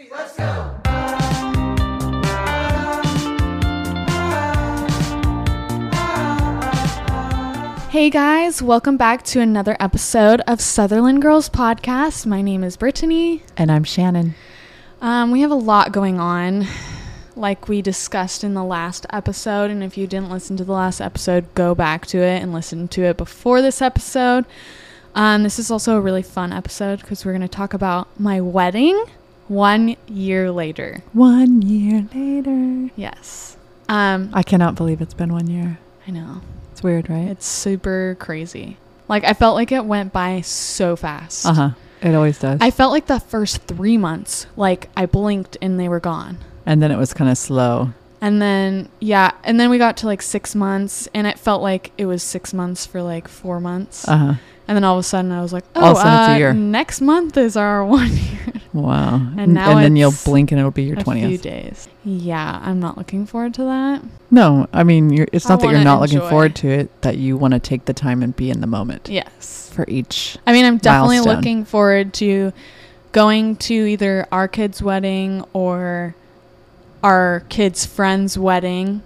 Hey guys, welcome back to another episode of Southerland Girls Podcast. My name is Brittany. And I'm Shannon. Um, we have a lot going on, like we discussed in the last episode. And if you didn't listen to the last episode, go back to it and listen to it before this episode. Um, this is also a really fun episode because we're going to talk about my wedding one year later. One year later. Yes. Um, I cannot believe it's been one year. I know. It's weird, right? It's super crazy. Like, I felt like it went by so fast. Uh huh. It always does. I felt like the first three months, like I blinked and they were gone. and then it was kind of slow. And then, yeah, and then we got to like six months and it felt like it was six months for like four months. Uh huh. and then all of a sudden I was like, oh, All of a sudden it's a uh, next month is our one year. Wow. And now then you'll blink and it'll be your a few twentieth. days. Yeah, I'm not looking forward to that. No, I mean you're, it's I not that you're not looking forward to it. That you want to take the time and be in the moment Yes. for each. I mean, I'm definitely Milestone. looking forward to going to either our kid's wedding or our kid's friend's wedding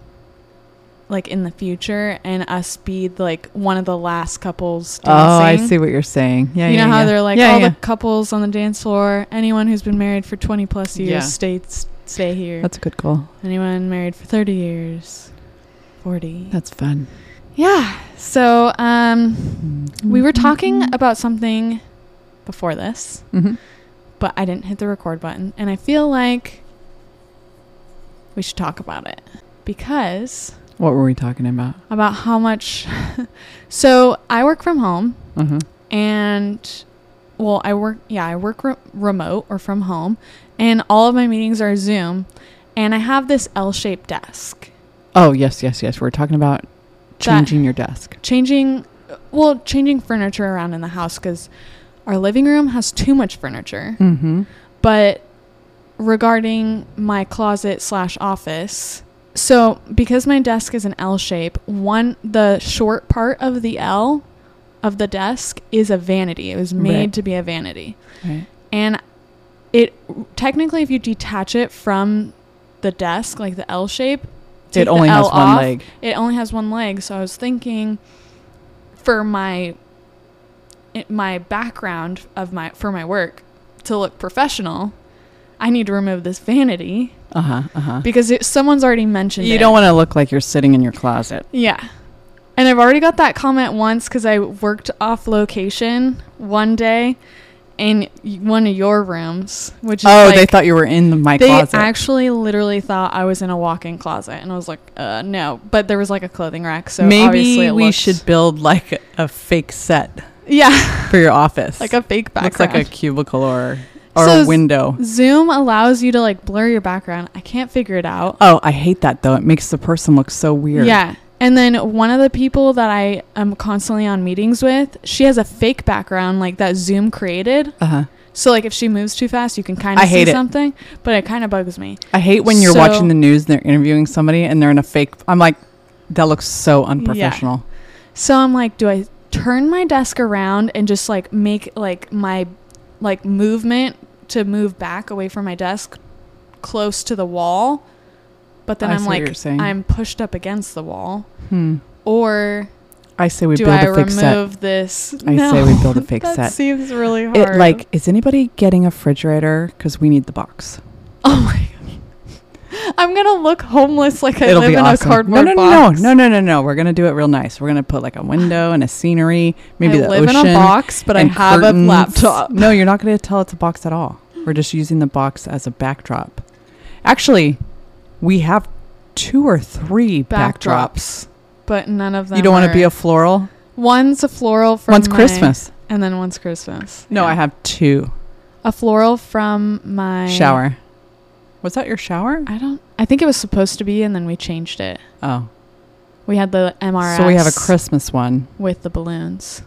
like in the future and us be like one of the last couples dancing. Oh, I see what you're saying. Yeah, you yeah, know how yeah. they're like all the couples on the dance floor, anyone who's been married for 20 plus years Yeah. stay stay here. That's a good goal. anyone married for 30 years, 40. That's fun. yeah. So, um we were talking Mm-hmm. about something before this, hmm but I didn't hit the record button, and I feel like we should talk about it because What were we talking about? about how much So, I work from home hmm and well i work yeah i work re- remote or from home and all of my meetings are zoom and i have this l-shaped desk Oh yes, yes, yes. We're talking about changing your desk. changing well changing furniture around in the house because our living room has too much furniture Mm-hmm. but regarding my closet slash office so because my desk is an l shape one the short part of the l of the desk is a vanity it was made Right. to be a vanity Right. and it technically if you detach it from the desk like the l shape It only has one off, leg. it only has one leg so i was thinking for my it, my background of my for my work to look professional i need to remove this vanity Uh huh. Uh huh. because it, someone's already mentioned You it. don't want to look like you're sitting in your closet. yeah and i've already got that comment once because i worked off location one day in one of your rooms which is Oh, like, they thought you were in the, my they closet. They actually literally thought I was in a walk-in closet, and I was like, uh, no. But there was like a clothing rack, so obviously Maybe we should build like a, a fake set yeah, for your office. like a fake looks background. like a cubicle or or So a window. Zoom allows you to like blur your background. I can't figure it out. Oh, I hate that though. It makes the person look so weird. Yeah. And then one of the people that I am constantly on meetings with, she has a fake background like that Zoom created. Uh huh. So like if she moves too fast, you can kind of see hate it. something, but it kind of bugs me. I hate when you're So- watching the news and they're interviewing somebody and they're in a fake. I'm like, that looks so unprofessional. Yeah. So I'm like, do I turn my desk around and just like make like my like movement to move back away from my desk close to the wall? But then I I'm like. I'm pushed up against the wall. Hmm. Or I say we build I a fake set. this? I say we build a fake that set. seems really hard. It like is anybody getting a refrigerator? Because we need the box. oh my god. I'm gonna look homeless like I It'll live be in awesome. a cardboard no, no, box. no, no, no, no, no. We're gonna do it real nice. We're gonna put like a window and a scenery, maybe I the live ocean. in a box, but I and have curtains. a laptop. No, you're not gonna tell it's a box at all. We're just using the box as a backdrop. Actually, we have two or three backdrops. Backdrops, but none of them. You don't want to be a floral. One's a floral from One's my- Christmas. and then one's Christmas. No, Yeah. I have two. a floral from my Shower. Was that your shower? I don't. I think it was supposed to be, and then we changed it. Oh, We had the MRS. so we have a Christmas one. with the balloons.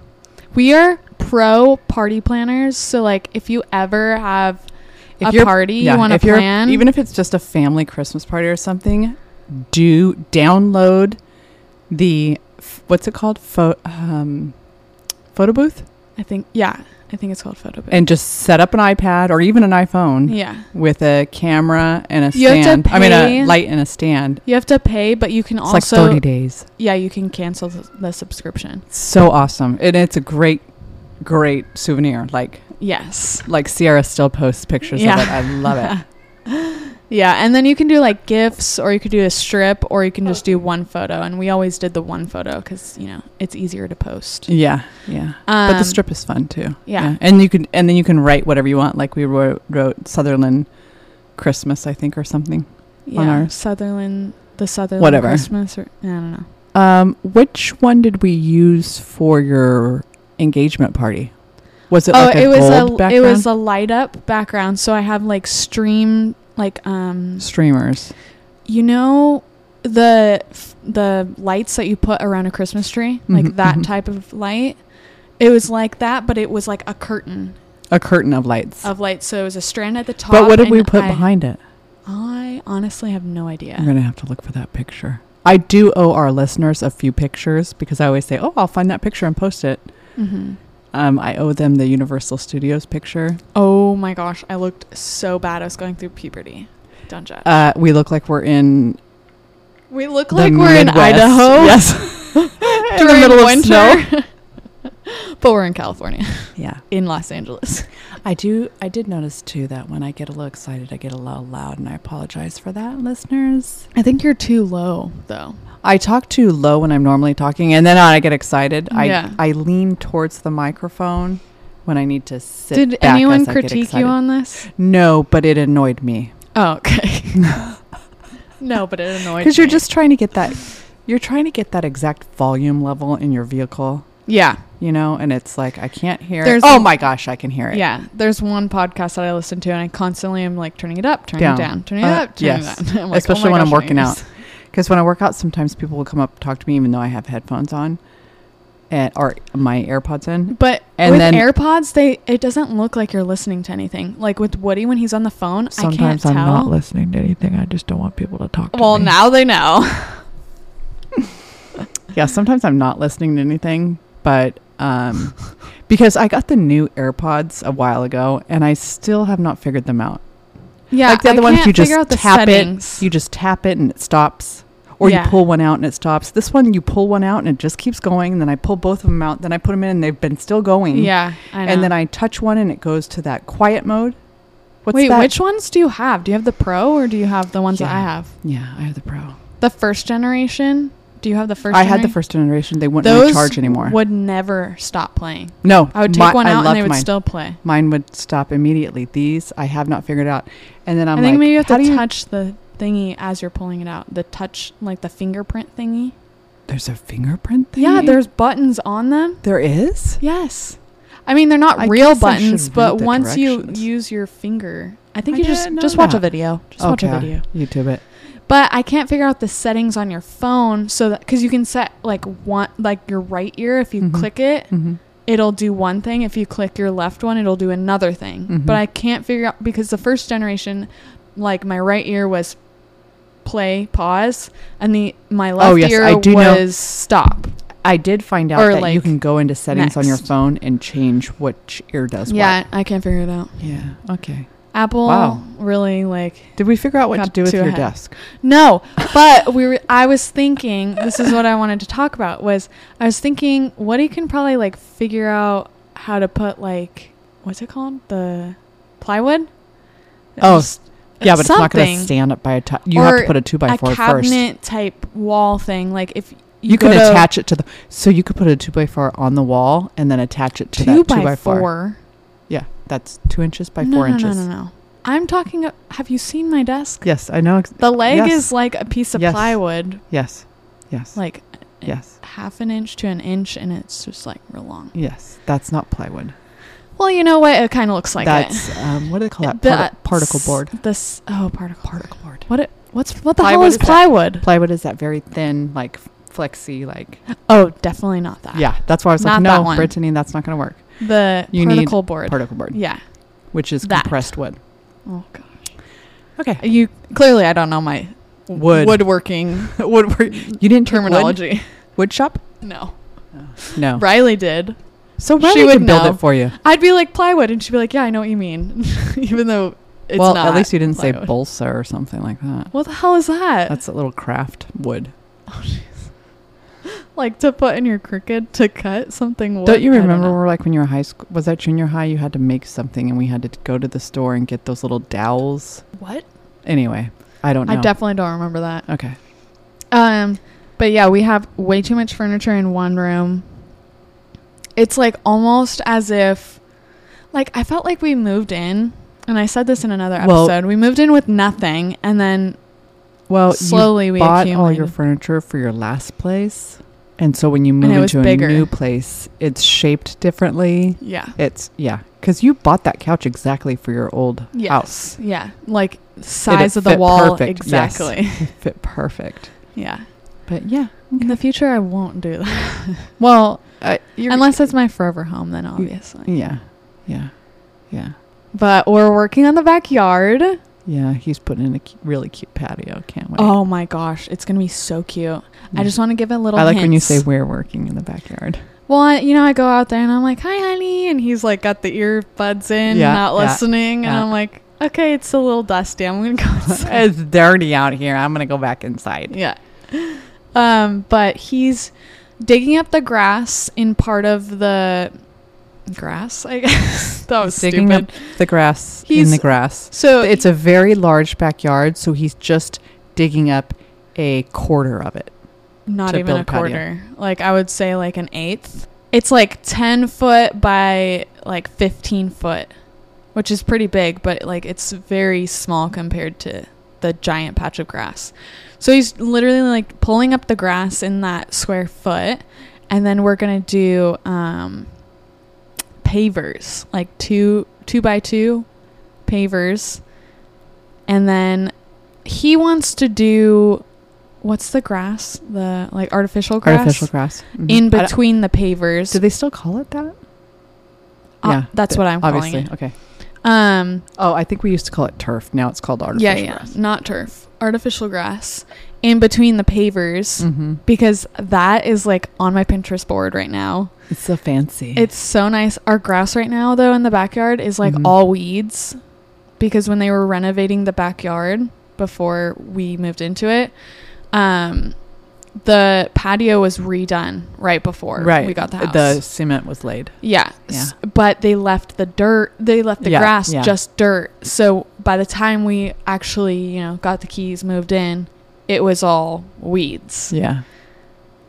We are pro party planners, so like if you ever have If a party Yeah, you want to plan, even if it's just a family Christmas party or something, do download the f- what's it called? Pho- um, photo booth. I think yeah, I think it's called PhotoBooth. and just set up an iPad or even an iPhone yeah. with a camera and a You have to stand. I mean, a light and a stand. You have to pay, but you can It's like also 30 days. yeah, you can cancel the, the subscription. So awesome. And it's a great, great souvenir. Like, Yes. like Sierra still posts pictures Yeah. of it. I love it. Yeah, and then you can do like gifts, or you could do a strip, or you can just do one photo. And we always did the one photo because you know it's easier to post. Yeah, yeah. Um, but the strip is fun too. yeah. and you can and then you can write whatever you want. Like we wrote, wrote Southerland Christmas, I think, or something. yeah, on our- Southerland, the Southerland Whatever. Christmas, or I don't know. Um, which one did we use for your engagement party? Was it oh, like a it was a background? it was a light up background. So I have like stream like um streamers. you know the f- the lights that you put around a Christmas tree, like Mhm, that type of light. It was like that, but it was like a curtain A curtain of lights. of lights. So it was a strand at the top. but what did we put I- behind it? I honestly have no idea. I'm gonna have to look for that picture. I do owe our listeners a few pictures because I always say, "Oh, I'll find that picture and post it." hmm Um, I owe them the Universal Studios picture. Oh my gosh, I looked so bad. I was going through puberty. Don't judge. Uh, we look like we're in we look like we're in Idaho. Yes, in the middle of winter. snow. but we're in California, Yeah, in Los Angeles. I do. I did notice too that when I get a little excited, I get a little loud, and I apologize for that, listeners. I think you're too low, though. I talk too low when I'm normally talking, and then I get excited. Yeah. I I lean towards the microphone when I need to sit. Did anyone critique you on this? No, but it annoyed me Oh, okay. no, but it annoyed because you're just trying to get that. You're trying to get that exact volume level in your vehicle, yeah, you know, and it's like I can't hear. There's it. Oh my gosh, I can hear it. yeah. There's one podcast that I listen to, and I constantly am like turning it up, turning Down. it down, turning Uh, it up, turning yes. it down. Like, Especially oh when I'm working out. Because when I work out, sometimes people will come up talk to me even though I have headphones on, and or my AirPods in. But And with then- AirPods, they it doesn't look like you're listening to anything. Like with Woody when he's on the phone, sometimes I can't tell. listening to anything. I just don't want people to talk to well, me. now they know. Yeah, sometimes I'm not listening to anything, but um, because I got the new AirPods a while ago, and I still have not figured them out. Yeah, like the other I ones, you just out the tap settings. it, you just tap it and it stops, or Yeah. you pull one out and it stops. This one, you pull one out and it just keeps going. And then I pull both of them out, then I put them in, and they've been still going. yeah, I know. and then I touch one and it goes to that quiet mode. What's Wait, that? which ones do you have? Do you have the Pro or do you have the ones that I have? Yeah, I have the Pro. The first generation? Do you have the first? I had the first generation. They wouldn't Those recharge anymore. Would never stop playing. no, I would take my- one out and they would mine. still play. Mine would stop immediately. These I have not figured out. And then I'm i think like, maybe you have how to do you- touch the thingy as you're pulling it out. The touch, like the fingerprint thingy. There's a fingerprint thing. Yeah, there's buttons on them. there is. Yes. I mean, they're not I real guess I should buttons, but once you use your finger, I think I you just just watch a video. Just watch a video. YouTube it. But I can't figure out the settings on your phone so that because you can set like one like your right ear if you Mhm. click it, Mm-hmm. it'll do one thing. If you click your left one, it'll do another thing. Mhm. But I can't figure out because the first generation, like my right ear was play pause, and the my left Oh, yes, ear I do know- was stop. I did find out Or, that you can go into settings on your phone and change which ear does what. Yeah, I can't figure it out. Yeah. Okay. Apple Wow. really like Did we figure out what to do with too your desk? No, but we were. I was thinking. This is what I wanted to talk about. Was I was thinking Woody can probably like figure out how to put like what's it called the plywood. Oh, Yeah, but it's not going to stand up by a. T- you have to put a two by a four first. cabinet type wall thing. Like if you, You, can attach it to the. So you could put a two by four on the wall and then attach it to two that two by by four. four. That's two inches by no, four no, inches. No, no, no. I'm talking. a- Have you seen my desk? Yes, I know. ex- The leg Yes. is like a piece of Yes. plywood, Yes, yes, like yes, half an inch to an inch, and it's just like real long. yes. That's not plywood. Well, you know what? It kind of looks like that's it. um, what do they call that? Parti- particle board. This oh particle Particle board. What it? What's what the Plywood hell is is that- plywood? Plywood is that very thin, like flexy, like. Oh, definitely not that. Yeah, that's why I was Not like, no. Brittany, that's not going to work. The You particle board. Particle board, yeah. which is That. compressed wood. Oh gosh. Okay. You clearly I don't know my Wood. woodworking wood. You didn't take wood? terminology. Wood shop? No. Oh, no. Riley did. So Riley She would build know. it for you. I'd be like plywood, and she'd be like, "Yeah, I know what you mean," even though it's well, not. at least you didn't say plywood. balsa or something like that. What the hell is that? That's a little craft wood. Oh, like to put in your crooked to cut something. Don't you remember where, like when you were high school? Was that junior high? You had to make something, and we had to go to the store and get those little dowels. what? Anyway, I don't know. I definitely don't remember that. okay. Um, but yeah, we have way too much furniture in one room. It's like almost as if, like, I felt like we moved in, and I said this in another Well- episode. we moved in with nothing, and then Well, slowly you we bought all your furniture for your last place, and so when you move it into bigger. a new place, it's shaped differently. yeah, It's yeah, because you bought that couch exactly for your old house. yeah, like size of the wall perfect, exactly. It fit perfect. yeah. But yeah, In the future, I won't do that well, uh, unless it's my forever home. Then obviously, yeah, yeah, yeah, but we're working on the backyard. Yeah. He's putting in a cu- really cute patio. Can't wait. Oh my gosh, it's gonna be so cute. I just want to give it a little. I like when you say we're working in the backyard. Well, I, you know, I go out there and I'm like, "Hi, honey," and he's like got the earbuds in, Yeah, not yeah, listening, and yeah. I'm like, "Okay, it's a little dusty. I'm gonna go it's dirty out here. I'm gonna go back inside. yeah. Um, but he's digging up the grass in part of the grass. I guess that was digging stupid. up the grass in the grass. so It's a very large backyard, so he's just digging up a quarter of it. not even a a patio. quarter. Like I would say, like an eighth. It's like ten foot by like fifteen foot, which is pretty big, but like it's very small compared to the giant patch of grass. So he's literally like pulling up the grass in that square foot, and then we're gonna do um, pavers, like two two by two pavers, and then he wants to do what's the grass the like artificial grass Artificial grass. Mhm. in between the pavers Do they still call it that? Uh, that's th- what i'm obviously. calling it Okay. um Oh, I think we used to call it turf. Now it's called artificial yeah yeah grass. not turf artificial grass in between the pavers Mm-hmm. because that is like on my pinterest board right now It's so fancy. it's so nice our grass right now though in the backyard is like Mhm. all weeds because when they were renovating the backyard before we moved into it um the patio was redone right before right. we got the house The cement was laid. Yeah. Yeah. s- But they left the dirt, they left the Yeah, grass yeah. just dirt. So by the time we actually, you know, got the keys, moved in, it was all weeds. Yeah.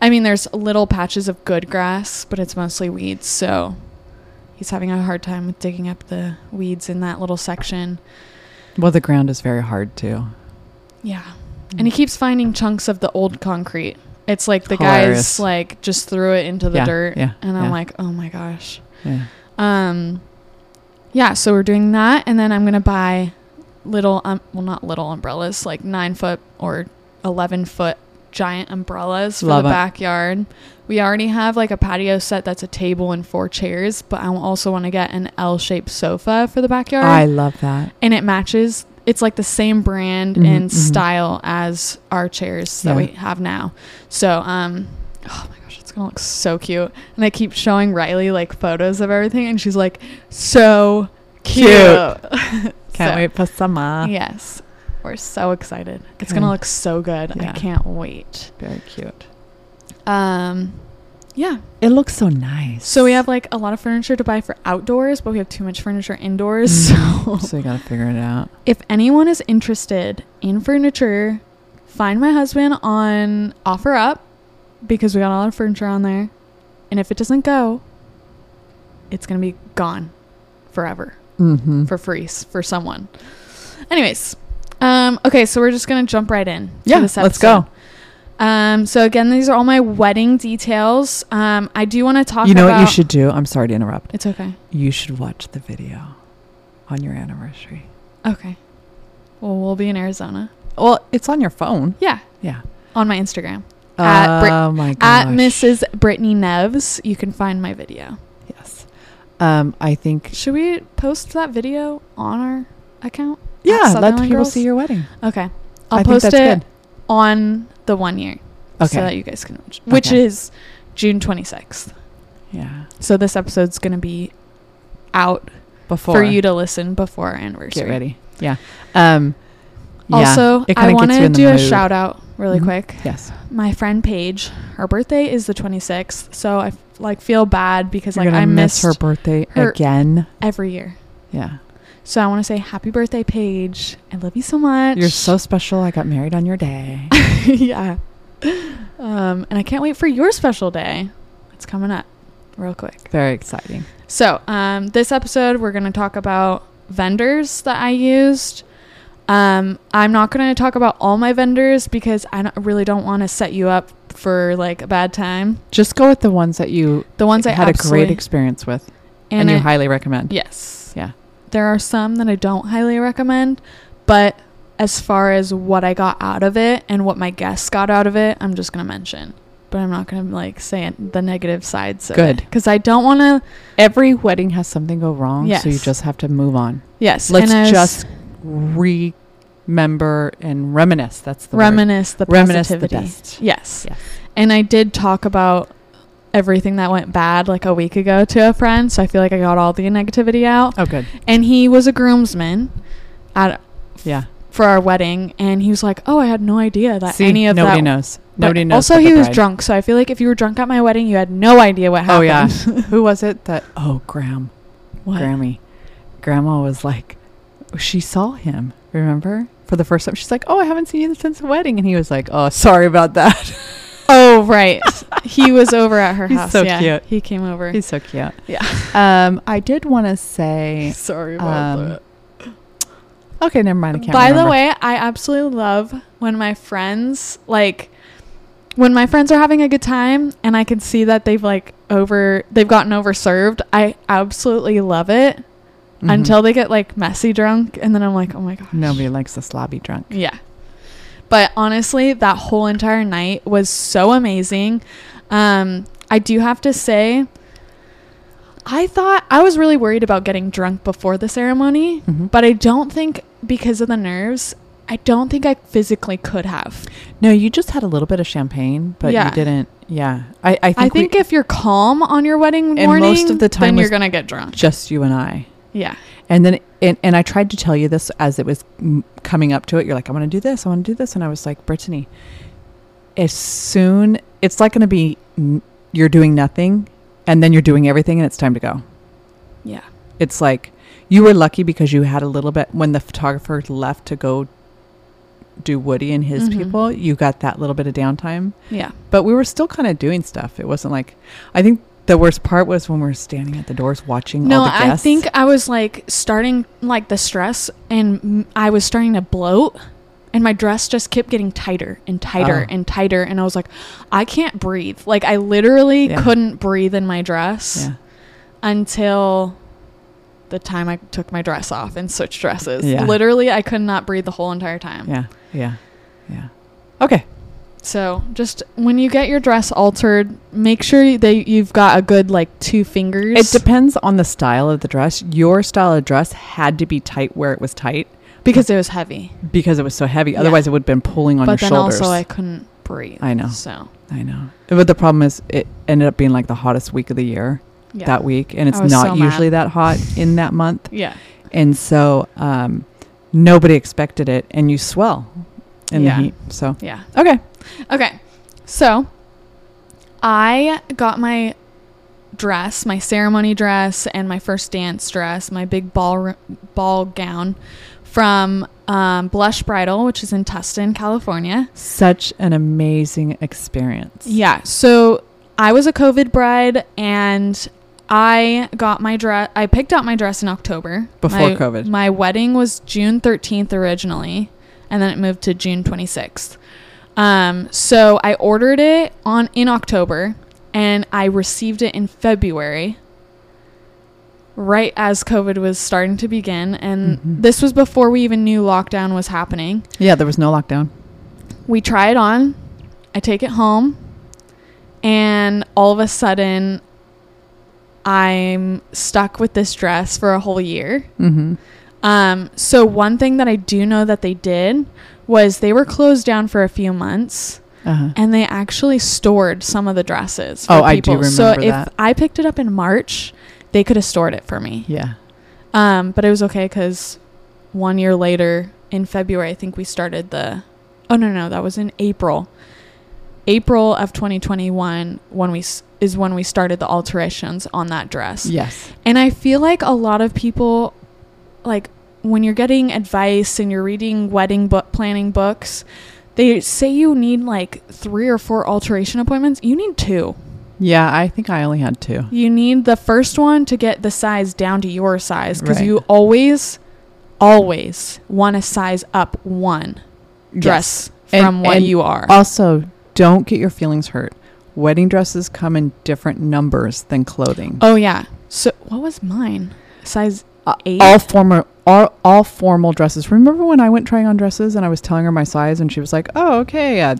I mean, there's little patches of good grass, but it's mostly weeds. So he's having a hard time with digging up the weeds in that little section. Well, the ground is very hard too. Yeah. And he keeps finding chunks of the old concrete. It's like the Hilarious. guys like just threw it into the Yeah, dirt. yeah, And I'm yeah. like, oh my gosh. Yeah. Um, yeah, so we're doing that, and then I'm gonna buy little, um, well, not little umbrellas, like nine foot or eleven foot giant umbrellas for Love the it. backyard. We already have like a patio set that's a table and four chairs, but I also want to get an L-shaped sofa for the backyard, I love that. and it matches. It's like the same brand Mhm, and mhm. style as our chairs that Yeah. we have now. So, um, oh my gosh, it's gonna look so cute. And I keep showing Riley like photos of everything, and she's like, so cute. Can't So, wait for summer. Yes, we're so excited. It's gonna look so good. I can't wait. Very cute. Um, yeah. It looks so nice. So we have like a lot of furniture to buy for outdoors, but we have too much furniture indoors. Mhm. So so you got to figure it out. if anyone is interested in furniture, find my husband on OfferUp because we got a lot of furniture on there. And if it doesn't go, it's going to be gone forever Mm-hmm. for free for someone. Anyways, um, okay, so we're just going to jump right in. Yeah, let's go. Um, so again, these are all my wedding details. Um, I do want to talk You know about what you should do? I'm sorry to interrupt. It's okay. You should watch the video on your anniversary. Okay. Well, we'll be in Arizona. Well, it's on your phone. Yeah, Yeah. on my Instagram. At Brit- oh my gosh. At Mrs. Brittany Neves, you can find my video. Yes. Um, I think. Should we post that video on our account? Yeah, let people Girls? see your wedding. Okay. I'll I post it good. on the one year. Okay. So that you guys can watch. Which Okay. is June 26th. Yeah. So this episode's going to be out Before for you to listen before our anniversary. get ready. Yeah. Um. Also, it I want to do a shout out really Mhm. quick. Yes. My friend Paige, her birthday is the 26th, so I like feel bad because You're like I miss her birthday her- again. every year. Yeah. So I want to say happy birthday, Paige. I love you so much. You're so special. I got married on your day. yeah. Um, and I can't wait for your special day. It's coming up real quick. Very exciting. So, um, this episode, we're going to talk about vendors that I used. Um, I'm not going to talk about all my vendors because I don't, really don't want to set you up for like a bad time. Just go with the ones that you The ones I had a great experience with and, and you I- highly recommend. Yes. Yeah. There are some that I don't highly recommend, but as far as what I got out of it and what my guests got out of it, I'm just going to mention. But I'm not going to like say it, the negative sides Good. Because I don't want to. Every wedding has something go wrong, so you just have to move on. Yes. Let's just remember and reminisce. That's the word. reminisce the Reminisce the positivity. Yes. Yes. And I did talk about everything that went bad like a week ago to a friend, so I feel like I got all the negativity out. Oh, good. And he was a groomsman at Yeah. for our wedding, and he was like, "Oh, I had no idea that See, any of nobody that." knows. Nobody knows. Also, he was bride. drunk, so I feel like if you were drunk at my wedding, you had no idea what happened. Oh yeah. Who was it that? Oh, Graham. what? Grammy. Grandma was like, she saw him. Remember for the first time? She's like, "Oh, I haven't seen you since the wedding," and he was like, "Oh, sorry about that." Oh, right. he was over at her He's house. so yeah, cute. He came over. He's so cute. yeah. Um, I did want to say. Sorry about um, that. Okay, never mind. I can't By the way, I absolutely love when my friends like when my friends are having a good time and I can see that they've like over they've gotten overserved. I absolutely love it Mhm. until they get like messy drunk and then I'm like, "Oh my gosh." nobody likes a slobby drunk. Yeah. But honestly, that whole entire night was so amazing. Um, I do have to say, I thought I was really worried about getting drunk before the ceremony, Mhm. but I don't think because of the nerves, I don't think I physically could have. No, you just had a little bit of champagne, but Yeah. you didn't. Yeah, I, I think, I think we- if you're calm on your wedding morning, most of the time then you're gonna get drunk. just you and I. Yeah, And then, and, and I tried to tell you this as it was mm, coming up to it. You're like, I want to do this, I want to do this, and I was like, Brittany, as soon it's like going to be, n- you're doing nothing, and then you're doing everything, and it's time to go. yeah, It's like you were lucky because you had a little bit when the photographer left to go do Woody and his Mhm. people. You got that little bit of downtime, yeah. but we were still kind of doing stuff. It wasn't like I think the worst part was when we were standing at the doors watching No, all the I think I was like starting like the stress, and I was starting to bloat, and my dress just kept getting tighter and tighter Oh. and tighter, and I was like, I can't breathe. Like I literally Yeah. couldn't breathe in my dress yeah. until the time I took my dress off and switched dresses. Yeah. Literally, I could not breathe the whole entire time. Yeah, yeah, yeah. Okay. So just when you get your dress altered, make sure that you've got a good like two fingers. It depends on the style of the dress. Your style of dress had to be tight where it was tight because it was heavy. because it was so heavy. Yeah. Otherwise, it would have been pulling on but your then shoulders. also I couldn't breathe. I know. So I know. But the problem is, it ended up being like the hottest week of the year yeah. that week, and it's not so mad. usually that hot in that month. Yeah. And so, um, nobody expected it, and you swell in Yeah. the heat. So, Yeah. okay. Okay. So I got my dress, my ceremony dress, and my first dance dress, my big ball ball gown, from um, Blush Bridal, which is in Tustin, California. Such an amazing experience. Yeah. So I was a COVID bride, and I got my dress. I picked out my dress in October Before My- COVID. My wedding was June 13th originally, and then it moved to June 26th. Um, so I ordered it on in October, and I received it in February. Right as COVID was starting to begin, and Mhm. this was before we even knew lockdown was happening Yeah, there was no lockdown. we try it on. I take it home, and all of a sudden, I'm stuck with this dress for a whole year. Mm-hmm. Um, so one thing that I do know that they did was they were closed down for a few months. Uh-huh. and they actually stored some of the dresses. For Oh, I do people. So remember if that. I picked it up in March, they could have stored it for me. Yeah. Um, but it was okay because one year later, in February, I think we started the. Oh no, no, that was in April. April of 2021 when we s- is when we started the alterations on that dress. Yes. And I feel like a lot of people, like when you're getting advice and you're reading wedding book planning books, they say you need like three or four alteration appointments. You need two. Yeah, I think I only had two. You need the first one to get the size down to your size because Right. you always, always want to size up one dress And- from what and you are. Also, don't get your feelings hurt. Wedding dresses come in different numbers than clothing. oh yeah. So what was mine? Size Uh, all formal all, all formal dresses. Remember when I went trying on dresses and I was telling her my size and she was like, "Oh, okay." Uh,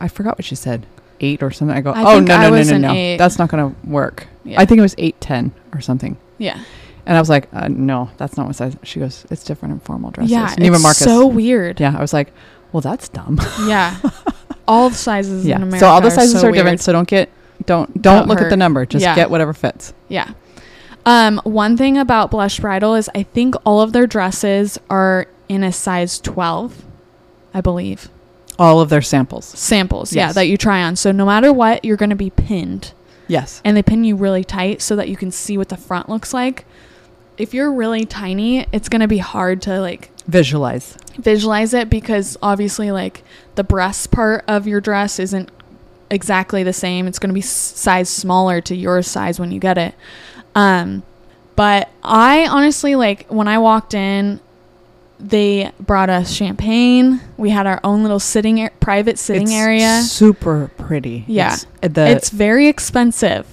I forgot what she said. 8 or something. I go, I "Oh, no, no, no, no, no. eight. That's not going to work." Yeah. I think it was 810 or something. yeah. And I was like, uh, "No, that's not what size." She goes, "It's different in formal dresses." Yeah. and even it's Marcus. so weird. yeah, I was like, "Well, that's dumb." Yeah. all the sizes in yeah. America. So all the sizes so are different, so don't get don't don't, Don't look at the number. Just Yeah. get whatever fits. Yeah. Um, one thing about Blush Bridal is I think all of their dresses are in a size 12, I believe. All of their samples. Samples, yeah, that you try on. So no matter what, you're going to be pinned. Yes. And they pin you really tight so that you can see what the front looks like. If you're really tiny, it's going to be hard to like Visualize. visualize it because obviously like the breast part of your dress isn't exactly the same it's going to be size smaller to your size when you get it um but i honestly like when i walked in they brought us champagne we had our own little sitting ar- private sitting It's area Super pretty. Yeah. It's, uh, the it's very expensive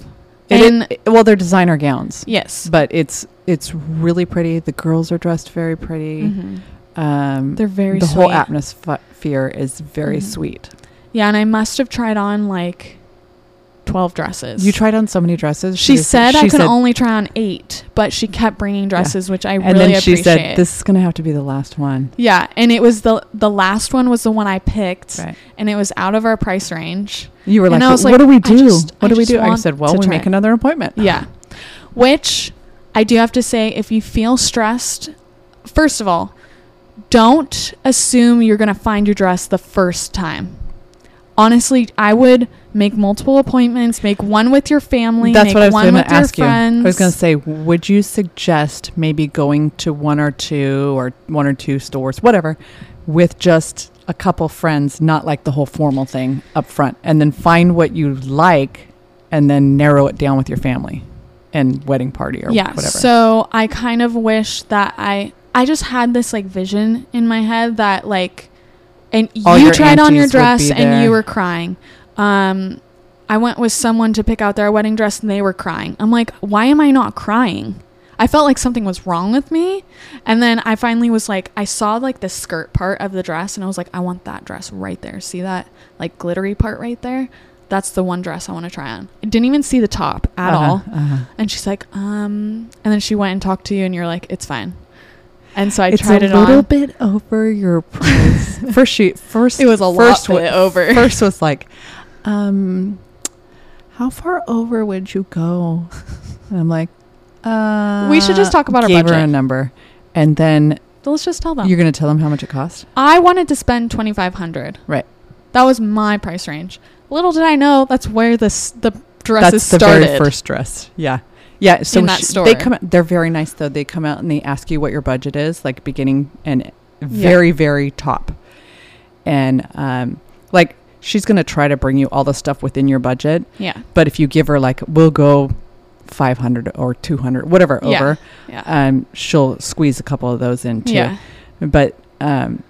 It and well, they're designer gowns, yes but it's it's really pretty. The girls are dressed very pretty. Mhm. Um, they're very the sweet. whole atmosphere is very Mhm. sweet. yeah and i must have tried on like 12 dresses You tried on so many dresses. She said I she could said- only try on eight, but she kept bringing dresses, which I and really then she appreciate. said, "This is gonna have to be the last one." yeah, and it was the the last one was the one I picked, Right. and it was out of our price range. You were And like, I was "What like, do we do? just- what I do we do?" I said, "Well, we make it." another appointment." Yeah, which I do have to say, if you feel stressed, first of all, don't assume you're gonna find your dress the first time. Honestly, I would make multiple appointments. Make one with your family. That's make what I was one going with to ask you. friends. I was going to say, would you suggest maybe going to one or two or one or two stores, whatever, with just a couple friends, not like the whole formal thing up front, and then find what you like, and then narrow it down with your family and wedding party or yeah whatever. so i kind of wish that i i just had this like vision in my head that like and All you your tried on your aunties would dress be and there. you were crying. Um i went with someone to pick out their wedding dress and they were crying. I'm like why am i not crying? I felt like something was wrong with me. And then i finally was like i saw like the skirt part of the dress and i was like i want that dress right there. See that like glittery part right there? That's the one dress i want to try on. I didn't even see the top at Uh-huh, all. uh-huh. and she's like, um, and then she went and talked to you, and you're like, it's fine. And so I it's tried it was a little bit over your price. first, she first It was a lot first bit wa- over. First was like, um, how far over would you go? And I'm like, uh, We should just talk about our gave her budget. a number, and then Let's just tell them. you're gonna tell them how much it cost. I wanted to spend twenty five hundred. Right. That was my price range. Little did I know that's where this the dresses started. That's the very first dress. Yeah. Yeah, so In that she- store. they come. out- They're very nice though. They come out and they ask you what your budget is, like beginning and very, very top. And um, like she's gonna try to bring you all the stuff within your budget, Yeah. but if you give her like, we'll go five hundred or two hundred, whatever Yeah. over, Yeah. um, she'll squeeze a couple of those in too. yeah. But um,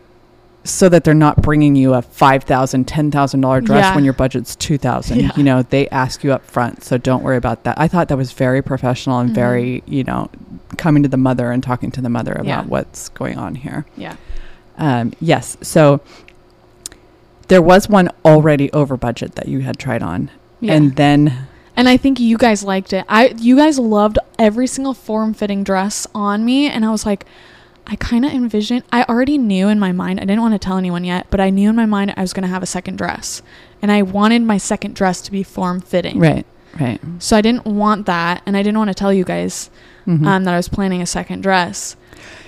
so that they're not bringing you a five thousand, ten thousand dollar dress Yeah. when your budget's two thousand. Yeah. You know, they ask you up front, so don't worry about that. I thought that was very professional and Mhm. very, you know, coming to the mother and talking to the mother about Yeah. what's going on here. Yeah. Um, yes, so there was one already over budget that you had tried on, and then And I think you guys liked it. I you guys loved every single form fitting dress on me and I was like I kind of envisioned, I already knew in my mind, I didn't want to tell anyone yet, but I knew in my mind I was going to have a second dress. And I wanted my second dress to be form fitting. Right. Right. So I didn't want that. And I didn't want to tell you guys Mhm. um, that I was planning a second dress.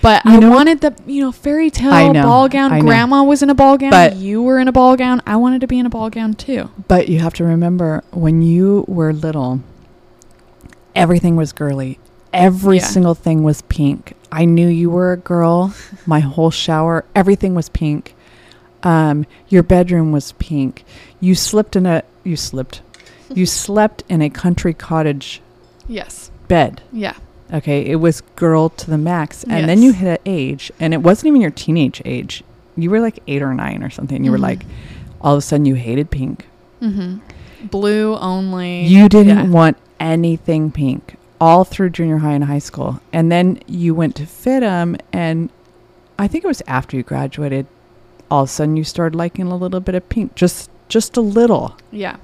But You I know wanted the, you know, fairy tale know, ball gown. I know. Grandma was in a ball gown. But- you were in a ball gown. I wanted to be in a ball gown too. But you have to remember when you were little, everything was girly. Every Yeah. single thing was pink. I knew you were a girl. My whole shower, everything was pink. Um, your bedroom was pink. You slipped in a you slipped. You slept in a country cottage Yes. bed. Yeah. Okay, it was girl to the max. And then you hit an age, and it wasn't even your teenage age. You were like eight or nine or something. You were Mhm. like, all of a sudden, you hated pink. Mm-hmm. Blue only. You didn't Yeah. want anything pink all through junior high and high school. And then you went to FIDM, and I think it was after you graduated, all of a sudden you started liking a little bit of pink, just just a little. Yeah.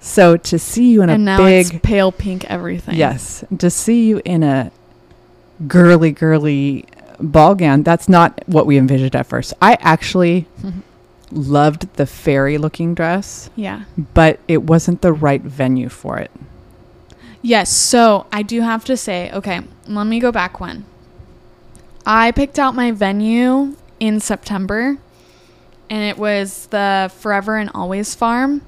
So to see you in and a big pale pink everything. Yes, to see you in a girly, girly ball gown, that's not what we envisioned at first. I actually loved the fairy looking dress, yeah. but it wasn't the right venue for it. Yes. So I do have to say, okay, let me go back one. I picked out my venue in September, and it was the Forever and Always Farm.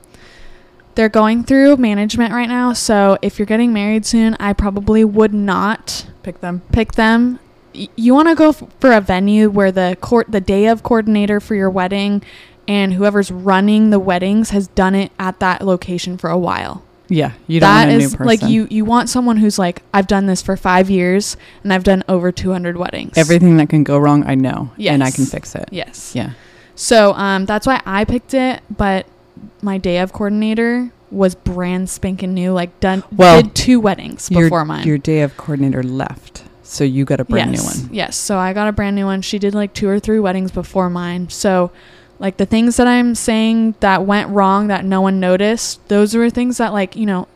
They're going through management right now, so if you're getting married soon, I probably would not Pick them. pick them. Y- You want to go f- for a venue where the court, the day of coordinator for your wedding, and whoever's running the weddings has done it at that location for a while. Yeah, you don't That want a is new person. like you. You want someone who's like, I've done this for five years and I've done over 200 weddings. Everything that can go wrong, I know, and I can fix it. Yes. Yeah. So um, that's why I picked it. But my day of coordinator was brand spanking new. Like done. Well, did two weddings Your, before mine. your day of coordinator left, so you got a brand yes. new one. Yes. So I got a brand new one. She did like two or three weddings before mine. So like the things that I'm saying that went wrong that no one noticed, those were things that like, you know,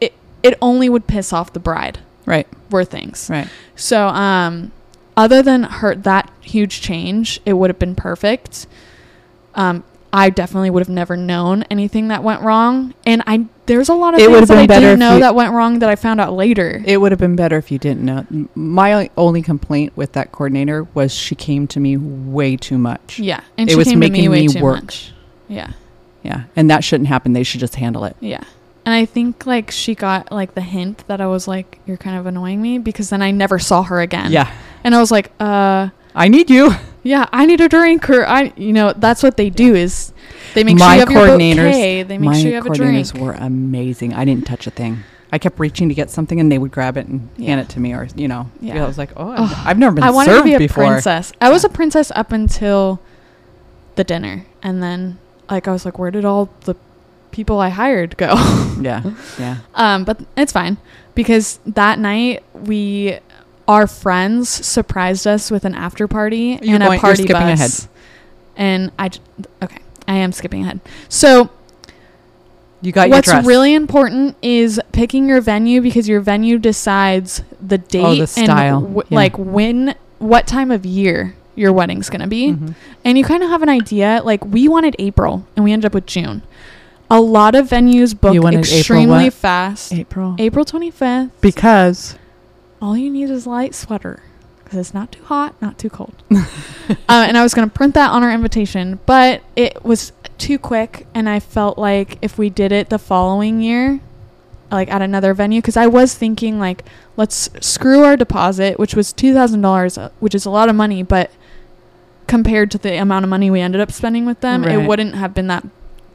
it it only would piss off the bride Right, were things. right. So um other than her that huge change, it would have been perfect. Um I definitely would have never known anything that went wrong, and I there's a lot of It things that I didn't know you- that went wrong that I found out later. It would have been better if you didn't know. My only- complaint with that coordinator was she came to me way too much. yeah, and it she was came to me making way me too work. much. Yeah, Yeah, and that shouldn't happen. They should just handle it. yeah, and I think like she got like the hint that I was like, "You're kind of annoying me," because then I never saw her again. Yeah, and I was like, "Uh, I need you. yeah, I need a drink," or I, you know, that's what they do is they make My sure you have your bouquet, they make sure you have a drink. My coordinators were amazing. I didn't touch a thing. I kept reaching to get something, and they would grab it and Yeah. hand it to me, or you know, Yeah. I was like, oh, I've, Ugh. I've never been I wanted to be a before. princess. I was a princess up until the dinner, and then like I was like, where did all the people I hired go? Yeah, yeah. um, but it's fine because that night we, our friends surprised us with an after party You're and going- a you're party skipping bus. ahead. And I, okay, I am skipping ahead. So You got what's really important is picking your venue because your venue decides the date Oh, the style. and w- Yeah. like when what time of year your wedding's going to be. Mhm. And you kind of have an idea. Like we wanted April and we ended up with June. A lot of venues book wanted April extremely fast. April. April 25th. Because All you need is a light sweater because it's not too hot, not too cold. uh, and I was going to print that on our invitation, but it was too quick. And I felt like if we did it the following year, like at another venue, because I was thinking, like, let's screw our deposit, which was $2,000, uh, which is a lot of money, but compared to the amount of money we ended up spending with them, it wouldn't have been that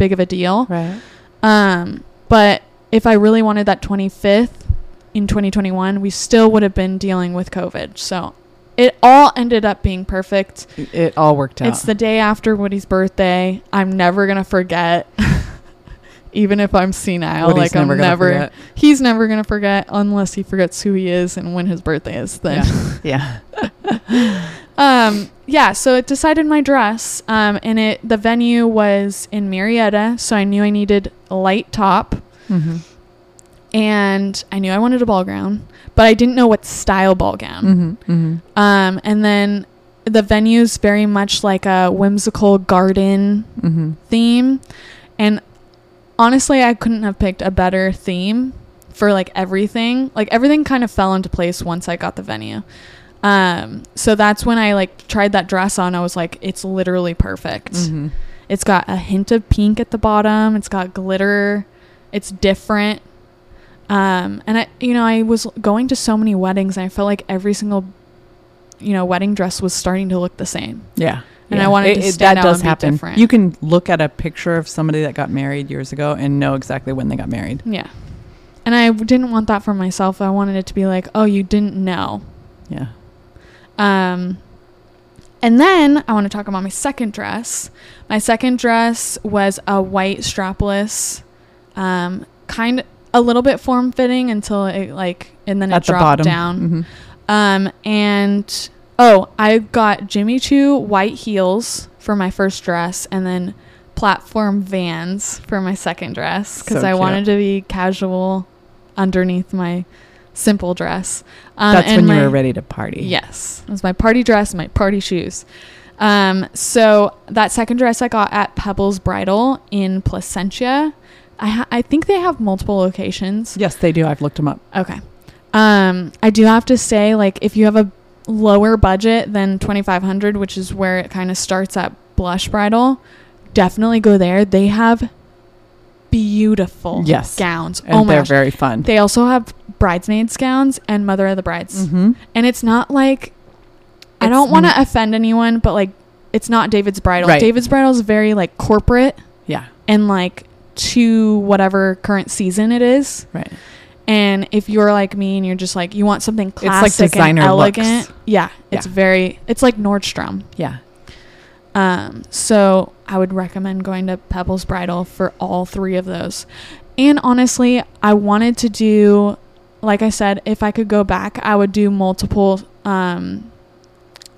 big of a deal. right. Um, but if I really wanted that 25th in 2021, we still would have been dealing with COVID. So it all ended up being perfect. It, all worked out. It's the day after Woody's birthday. I'm never going to forget. Even if I'm senile, Woody's like I'm never he's never gonna forget unless he forgets who he is and when his birthday is. Then, Yeah. um, yeah. So it decided my dress, um, and it the venue was in Murrieta, so I knew I needed a light top. mm-hmm. and I knew I wanted a ball gown, but I didn't know what style ball gown. Mm-hmm. Mm-hmm. Um, and then the venue's very much like a whimsical garden Mm-hmm. theme, and honestly, I couldn't have picked a better theme for like everything. Like everything kind of fell into place once I got the venue. Um, so that's when I like tried that dress on. I was like, it's literally perfect. Mm-hmm. It's got a hint of pink at the bottom. It's got glitter. It's different. Um, and I, you know, I was going to so many weddings, and I felt like every single, you know, wedding dress was starting to look the same. Yeah. And Yeah. I wanted It- to it- stand that out does happen. different. You can look at a picture of somebody that got married years ago and know exactly when they got married. Yeah. And I didn't want that for myself. I wanted it to be like, oh, you didn't know. Yeah. Um, and then I want to talk about my second dress. My second dress was a white strapless, um, kind of a little bit form fitting until it like, and then it At the dropped bottom. down. Mhm. Um, and oh, I got Jimmy Choo white heels for my first dress, and then platform Vans for my second dress because So I wanted to be casual underneath my simple dress. Um, That's when you were ready to party. Yes, it was my party dress, my party shoes. Um, so that second dress I got at Pebbles Bridal in Placentia. I ha- I think they have multiple locations. Yes, they do. I've looked them up. Okay. Um, I do have to say, like, if you have a lower budget than twenty five hundred, which is where it kind of starts at Blush Bridal, definitely go there. They have beautiful Yes. gowns. And oh my they're gosh. very fun. They also have bridesmaids gowns and mother of the brides, mm-hmm. and it's not like I don't want to offend anyone, but like it's not David's bridal. Right. David's bridal is very like corporate Yeah. and like to whatever current season it is. Right. And if you're like me and you're just like you want something like classic designer and elegant, looks. yeah, it's Yeah. very it's like Nordstrom. Yeah. Um, so I would recommend going to Pebbles Bridal for all three of those. And honestly, I wanted to do, like I said, if I could go back, I would do multiple um,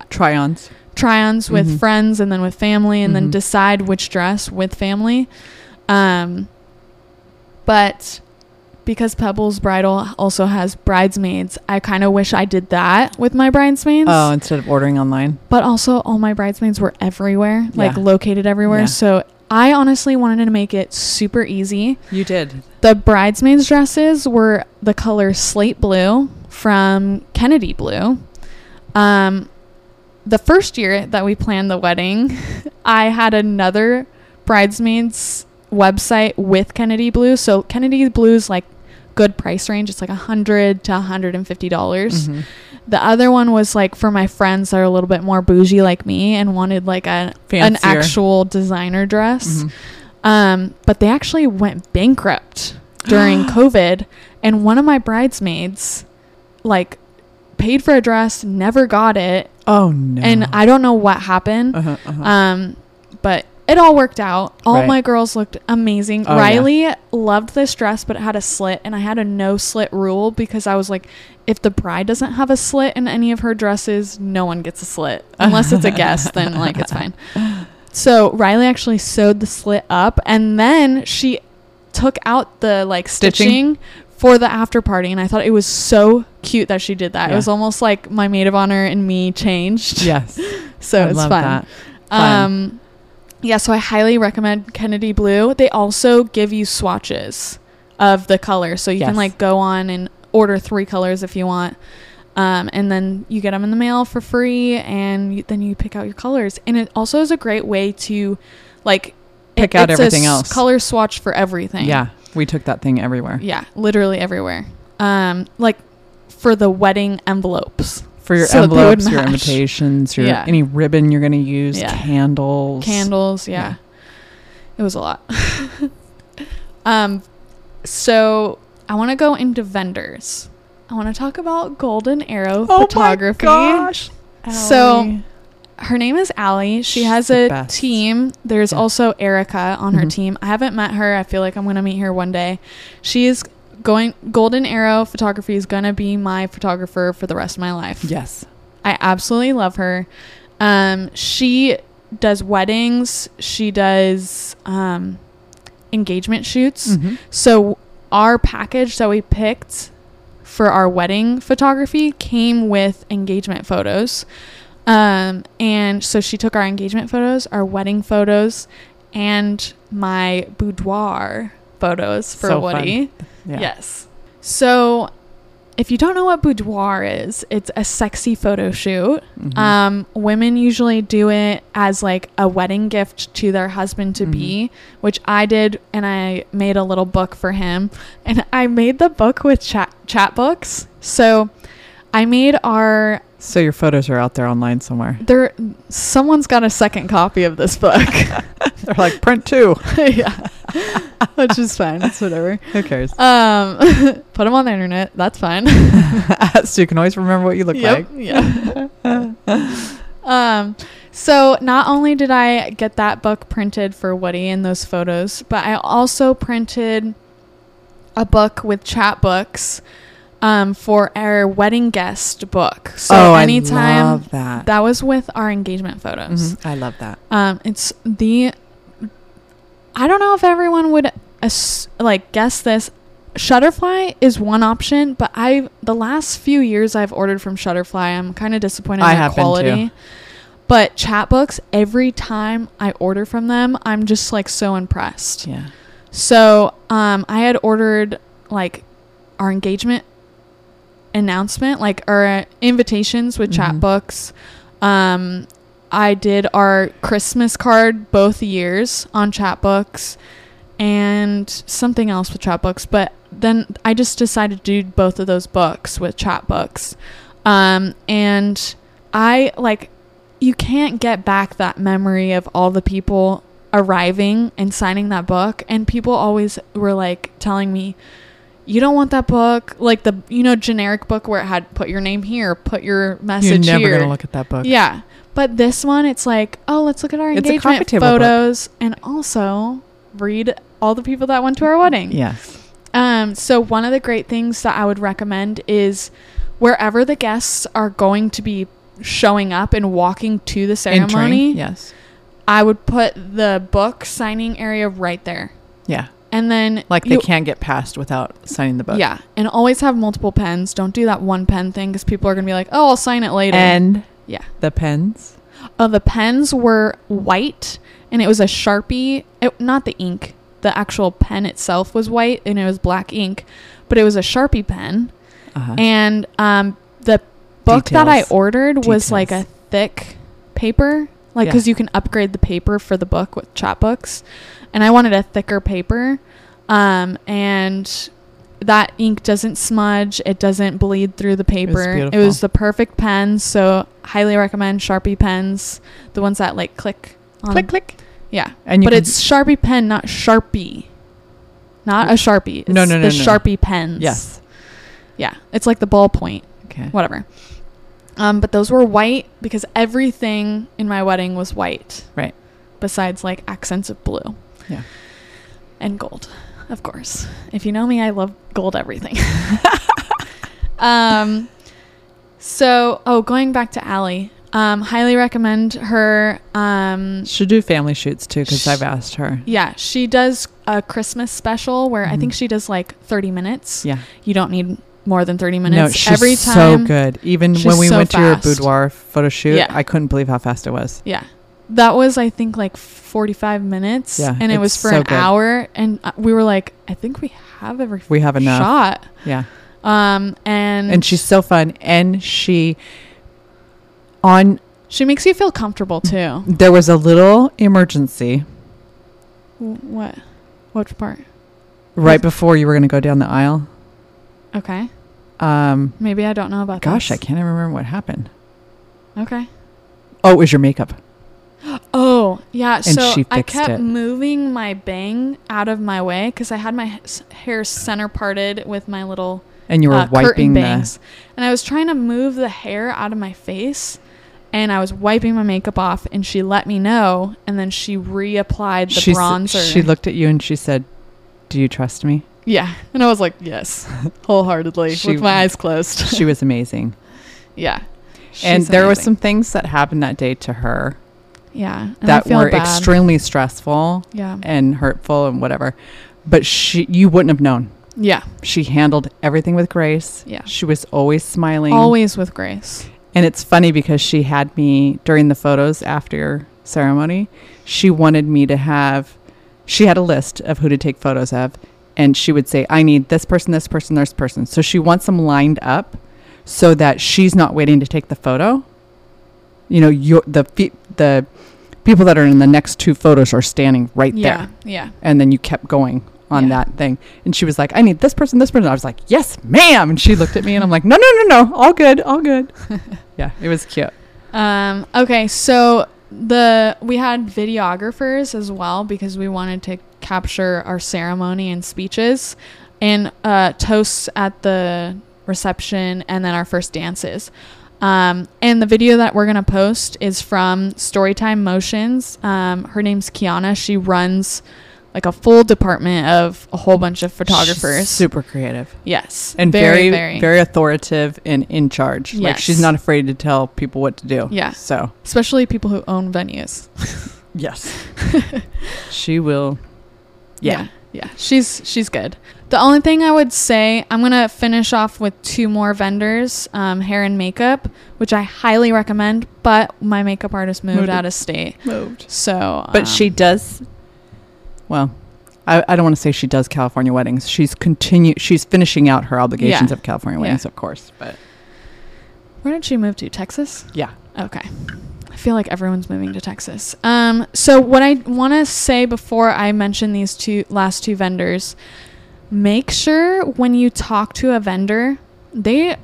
Try-ons. try-ons with Mhm. friends and then with family, and then Mhm. decide which dress with family. Um, but because Pebbles Bridal also has bridesmaids, I kind of wish I did that with my bridesmaids Oh, instead of ordering online. but also all my bridesmaids were everywhere, like located everywhere. Yeah. So I honestly wanted to make it super easy. You did. The bridesmaids dresses were the color slate blue from Kennedy Blue. Um, the first year that we planned the wedding, I had another bridesmaids website with Kennedy Blue. So Kennedy Blue is like good price range. It's like a hundred to hundred and fifty dollars. Mhm. The other one was like for my friends that are a little bit more bougie like me and wanted like a an actual designer dress. Mhm. Um, but they actually went bankrupt during COVID, and one of my bridesmaids like paid for a dress, never got it, Oh no. and I don't know what happened. Uh-huh, uh-huh. Um, but it all worked out. All Right. my girls looked amazing. Oh, yeah. Riley loved this dress, but it had a slit, and I had a no slit rule because I was like, if the bride doesn't have a slit in any of her dresses, no one gets a slit unless it's a guest. Then like it's fine. So Riley actually sewed the slit up, and then she took out the like Stitching? stitching. For the after party, and I thought it was so cute that she did that. It was almost like my maid of honor and me changed. yes. so it's fun. Fun. Um, yeah, so I highly recommend Kennedy Blue. They also give you swatches of the color so you Yes. can like go on and order three colors if you want, um, and then you get them in the mail for free, and you, then you pick out your colors. And it also is a great way to, like, Pick it- out everything else. Color swatch for everything. Yeah. We took that thing everywhere. yeah, literally everywhere. Um, like for the wedding envelopes, For your So envelopes, your invitations, your Yeah. any ribbon you're going to use, Yeah. candles. candles yeah. Yeah. it was a lot um so i want to go into vendors i want to talk about golden arrow Oh photography my gosh. So- her name is Allie. She She's has a best. team. There's Yeah. also Erica on her Mhm. team. I haven't met her. I feel like I'm going to meet her one day. She is going Golden Arrow Photography is going to be my photographer for the rest of my life. yes. I absolutely love her. Um, she does weddings. She does um, engagement shoots. Mhm. So our package that we picked for our wedding photography came with engagement photos. Um, and so she took our engagement photos, our wedding photos, and my boudoir photos for So Woody. Yeah. Yes. So if you don't know what boudoir is, it's a sexy photo shoot. Mhm. Um, women usually do it as like a wedding gift to their husband to be, which I did, and I made a little book for him. And I made the book with chat Chatbooks. So I made our so your photos are out there online somewhere. there. Someone's got a second copy of this book. They're like print two. yeah, which is fine. It's whatever. Who cares? Um, put them on the internet. That's fine. so you can always remember what you look Yep, like. Yeah. um, so not only did I get that book printed for Woody and those photos, but I also printed a book with Chatbooks um, for our wedding guest book. So oh, anytime I love that. that was with our engagement photos. Mhm. I love that. Um, it's the. I don't know if everyone would ass- like guess this. Shutterfly is one option, but I the last few years I've ordered from Shutterfly, I'm kind of disappointed in have been too. quality. But Chatbooks, every time I order from them, I'm just like so impressed. Yeah. So, um, I had ordered like our engagement announcement, like our invitations with Mhm. Chatbooks. Um, I did our Christmas card both years on Chatbooks and something else with Chatbooks, but then I just decided to do both of those books with Chatbooks. Um, and I like you can't get back that memory of all the people arriving and signing that book and people always were like telling me you don't want that book like the you know generic book where it had put your name here put your message here. You're never here gonna look at that book. yeah but this one it's like oh let's look at our It's a coffee engagement table book. photos and also read all the people that went to our wedding Yes. um, so one of the great things that I would recommend is wherever the guests are going to be showing up and walking to the ceremony, Entering. Yes. I would put the book signing area right there. Yeah. And then Like they you- can't get past without signing the book. Yeah, and always have multiple pens. Don't do that one pen thing because people are gonna be like, "Oh, I'll sign it later." And yeah, the pens. oh, the pens were white, and it was a sharpie. It, not the ink. The actual pen itself was white, and it was black ink, but it was a sharpie pen. Uh-huh. and um, the book that I Details. ordered was like a thick paper, like Yeah. because you can upgrade the paper for the book with Chatbooks, and I wanted a thicker paper, um, and that ink doesn't smudge, it doesn't bleed through the paper. It was, the perfect pen, so highly recommend Sharpie pens, the ones that like click on click click. yeah, And but it's Sharpie pen, not Sharpie. Not a Sharpie. It's No, no, no, the no. Sharpie pens. yes. Yeah. It's like the ballpoint Okay. whatever. Um, but those were white because everything in my wedding was white. Right. Besides like accents of blue. Yeah. And gold, of course. If you know me, I love gold everything. um, so, oh, going back to Allie, um, highly recommend her. Um, Should do family shoots too because I've asked her. yeah, she does a Christmas special where I think Mhm. she does like 30 minutes. Yeah. You don't need more than 30 minutes. No, she's Every time. so good. Even when we so went to your boudoir photo shoot, Yeah. I couldn't believe how fast it was. Yeah. That was, I think, like 45 minutes. Yeah, And it was for so an good. hour. And uh, we were like, I think we have every We have enough. shot. Yeah. Um, and, And she's so fun. And she, on, she makes you feel comfortable too. there was a little emergency W- what? Which part? right before you were going to go down the aisle. Okay. Um, Maybe I don't know about gosh, I can't even remember what happened. Okay. Oh, it was your makeup. Oh, yeah. And so I kept it. moving my bang out of my way because I had my hair center parted with my little And you were uh, wiping bangs. And I was trying to move the hair out of my face. And I was wiping my makeup off, and she let me know. And then she reapplied the she, s- bronzer. she looked at you and she said, Do you trust me? yeah. And I was like, yes, wholeheartedly, She- with my eyes closed. she was amazing. yeah. and there was amazing. some things that happened that day to her yeah that were bad. extremely stressful Yeah. and hurtful and whatever. But she, you wouldn't have known. Yeah. She handled everything with grace. Yeah. She was always smiling. Always with grace. And it's funny because she had me during the photos after ceremony. She wanted me to have, she had a list of who to take photos of. And she would say, I need this person, this person, this person. So she wants them lined up so that she's not waiting to take the photo. You know, your, the, the people that are in the next two photos are standing right Yeah. there. Yeah. And then you kept going on Yeah. that thing. And she was like, I need this person, this person. I was like, yes, ma'am. And she looked at me and I'm like, no, no, no, no. All good. All good. yeah, it was cute. Um, okay, so the we had videographers as well because we wanted to capture our ceremony and speeches and uh, toasts at the reception and then our first dances. Um, and the video that we're gonna post is from Storytime Motions. Um, her name's Kiana. She runs like a full department of a whole bunch of photographers. She's super creative yes, and very, very, authoritative and in charge. Yes. Like she's not afraid to tell people what to do. Yeah. So especially people who own venues. yes, she will. Yeah. yeah. She's she's good. The only thing I would say, I'm gonna finish off with two more vendors, um, hair and makeup, which I highly recommend. But my makeup artist moved, Moved. out of state, Moved. so. But um, she does. Well, I, I don't want to say she does California weddings. She's continue. She's finishing out her obligations Yeah. of California Yeah. weddings, of course. But Where did she move to? Texas. yeah, Okay. I feel like everyone's moving to Texas. Um, so what I want to say before I mention these two last two vendors, make sure when you talk to a vendor, they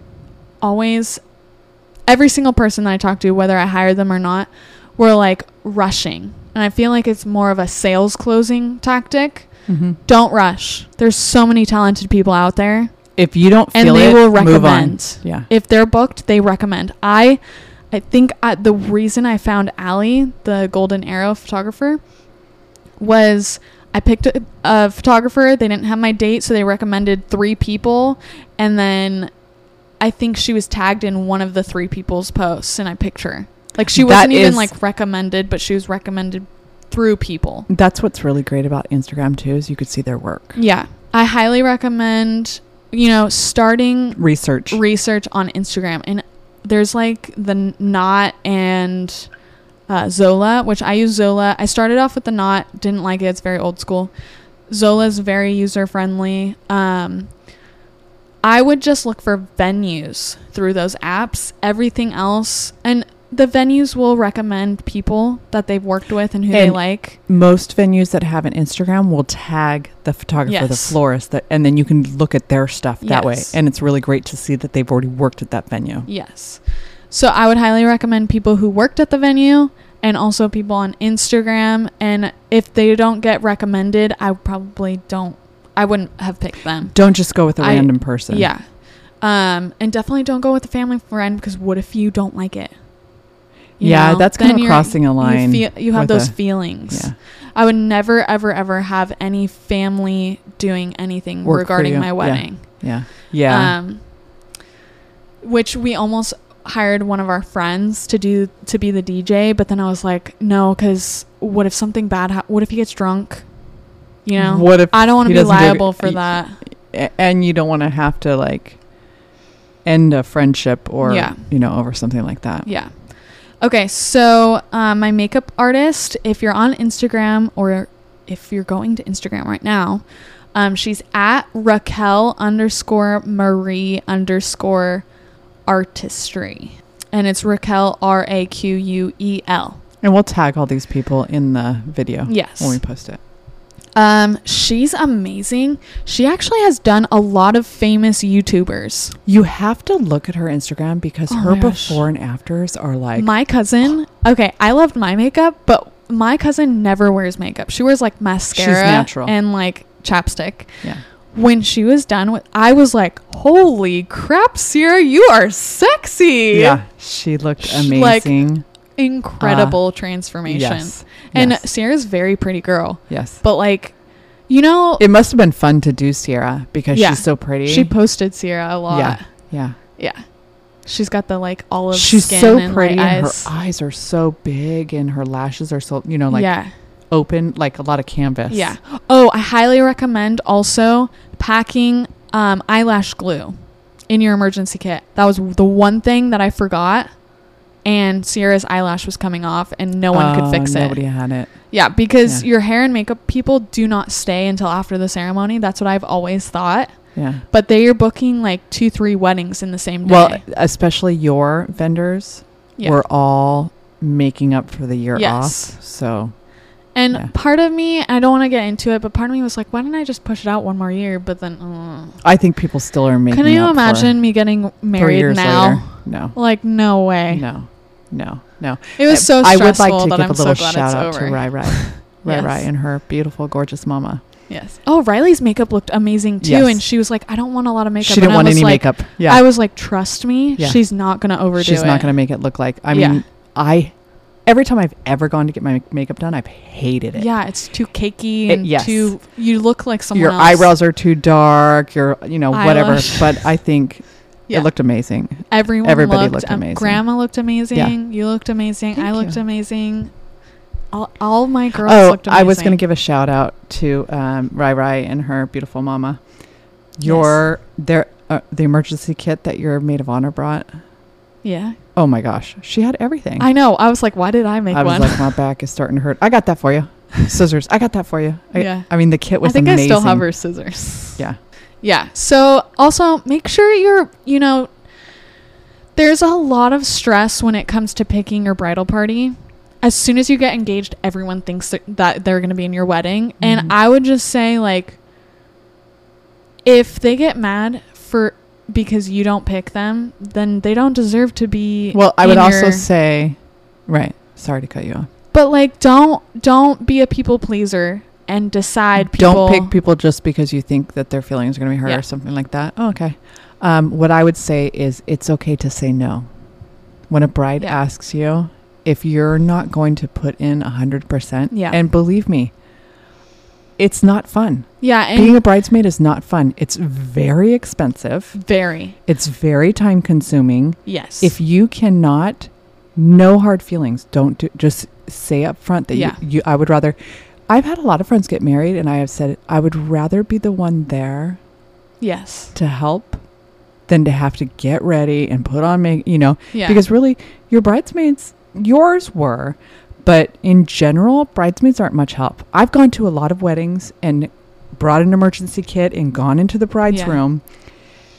always every single person that I talk to, whether I hire them or not, were like rushing. And I feel like it's more of a sales closing tactic. mm-hmm. Don't rush. There's so many talented people out there if you don't and feel they it, will move on. recommend Yeah. if they're booked, they recommend. I, I think I, the reason I found Allie, the Golden Arrow photographer, was I picked a, a photographer. They didn't have my date, so they recommended three people, and then I think she was tagged in one of the three people's posts, and I picked her. Like she wasn't even is- like recommended, but she was recommended through people. That's what's really great about Instagram too, is you could see their work. Yeah, I highly recommend. You know, starting Research. research on Instagram, and there's like the not and uh, Zola, which I use Zola. I started off with the Knot, didn't like it. It's very old school. Zola is very user friendly. Um, I would just look for venues through those apps. Everything else, and the venues will recommend people that they've worked with and who they like. Most venues that have an Instagram will tag the photographer, the florist, that, and then you can look at their stuff that way. And it's really great to see that they've already worked at that venue. Yes. So I would highly recommend people who worked at the venue and also people on Instagram. And if they don't get recommended, I probably don't. I wouldn't have picked them. Don't just go with a I- random person. Yeah. Um, and definitely don't go with a family friend because what if you don't like it? You Yeah, know? that's kind Then of crossing a line. You, feel, you have those a- feelings. Yeah. I would never, ever, ever have any family doing anything Work regarding my Yeah. wedding. Yeah. Yeah. Um, which we almost hired one of our friends to do to be the DJ, but then I was like, no, because what if something bad? Ha- what if he gets drunk? You know, what if I don't want to be liable for y- that. and you don't want to have to like end a friendship or Yeah. you know over something like that. Yeah. Okay, so um, my makeup artist, if you're on Instagram or if you're going to Instagram right now, um, she's at Raquel underscore Marie underscore artistry. And it's Raquel R A Q U E L. And we'll tag all these people in the video Yes. when we post it. Um, she's amazing. She actually has done a lot of famous YouTubers. You have to look at her Instagram because Oh her before and afters are like my cousin, okay, I loved my makeup, but my cousin never wears makeup. She wears like mascara natural. and like chapstick. yeah. When she was done with, I was like, "Holy crap, Sierra, you are sexy!" Yeah, she looked Sh- like, amazing. incredible uh, transformation. yes. And yes. Sierra's very pretty girl, yes. but like, you know, It must have been fun to do Sierra because Yeah. she's so pretty. she posted Sierra a lot. Yeah. Yeah. Yeah. She's got the like olive She's skin so and pretty and eyes. her eyes are so big and her lashes are so you know like yeah. Open like a lot of canvas. Yeah. Oh, I highly recommend also packing um, eyelash glue in your emergency kit. That was the one thing that I forgot. And Sierra's eyelash was coming off, and no one could Oh, fix Nobody it. Nobody had it. Yeah, because Yeah. your hair and makeup people do not stay until after the ceremony. That's what I've always thought. Yeah. But they are booking like two, three weddings in the same day. Well, especially your vendors yeah. were all making up for the year Yes. off. So And Yeah. part of me, I don't want to get into it, but part of me was like, why didn't I just push it out one more year? But then, uh, I think people still are making. can you imagine me getting married years now? later. No. Like, no way. No. No. No. It was so I stressful would like to give I'm a little so shout out over. to Rai Rai. Rai Yes. Rai and her beautiful, gorgeous mama. Yes. Oh, Riley's makeup looked amazing too, Yes. and she was like, "I don't want a lot of makeup." she didn't I want was any like, makeup. Yeah. I was like, "Trust me, Yeah. she's not gonna overdo it. She's it." not going to make it look like. I Yeah. mean, I. Every time I've ever gone to get my makeup done, I've hated it. Yeah, it's too cakey It- and yes. too. You look like someone your else. eyebrows are too dark. Your, you know, whatever. Eyelash. But I think Yeah. it looked amazing. Everyone everybody looked, looked am- amazing. Grandma looked amazing. You looked amazing. Thank I looked you. amazing. All, all my girls oh, looked amazing. I was going to give a shout out to um, Rai Rai and her beautiful mama. Your their uh, the emergency kit that your maid of honor brought. Yeah, Oh my gosh, she had everything. I know. I was like, why did I make that? I was one? like, my back is starting to hurt. I got that for you. Scissors. I got that for you. I, Yeah. I mean, the kit was. I think amazing. I still have her scissors. Yeah. Yeah. So also make sure you're, you know, there's a lot of stress when it comes to picking your bridal party. As soon as you get engaged, everyone thinks that, they're going to be in your wedding. Mhm. And I would just say, like, if they get mad for because you don't pick them, then they don't deserve to be. Well, I would also say, right. Sorry to cut you off. but like, don't don't be a people pleaser and decide people. Don't pick people just because you think that their feelings are going to be hurt Yeah. or something like that. Oh, okay. Um, what I would say is it's okay to say no. When a bride Yeah. asks you, if you're not going to put in a hundred percent, Yeah. and believe me, it's not fun. Yeah, Being a bridesmaid is not fun. It's very expensive. very It's very time consuming. yes. If you cannot, no hard feelings. Don't do. Just say up front that Yeah. you, you. I would rather. I've had a lot of friends get married, and I have said I would rather be the one there yes, to help than to have to get ready and put on make. You know, yeah, because really, your bridesmaids, yours were, but in general, bridesmaids aren't much help. I've gone to a lot of weddings and brought an emergency kit and gone into the bride's Yeah. room,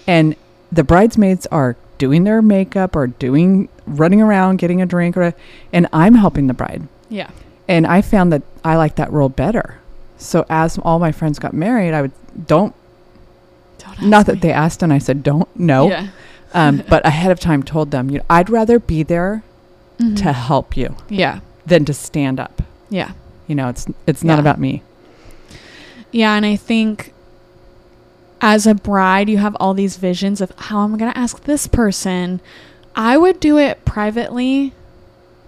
and the bridesmaids are doing their makeup or doing running around getting a drink or and I'm helping the bride. yeah, And I found that I like that role better. So as all my friends got married, I would don't Don't not that me. they asked and I said don't no. Yeah. Um, but ahead of time told them, you know, I'd rather be there Mhm. to help you Yeah. Than to stand up. Yeah. You know, it's it's not Yeah. about me. Yeah, and I think as a bride, you have all these visions of how am I going to ask this person. I would do it privately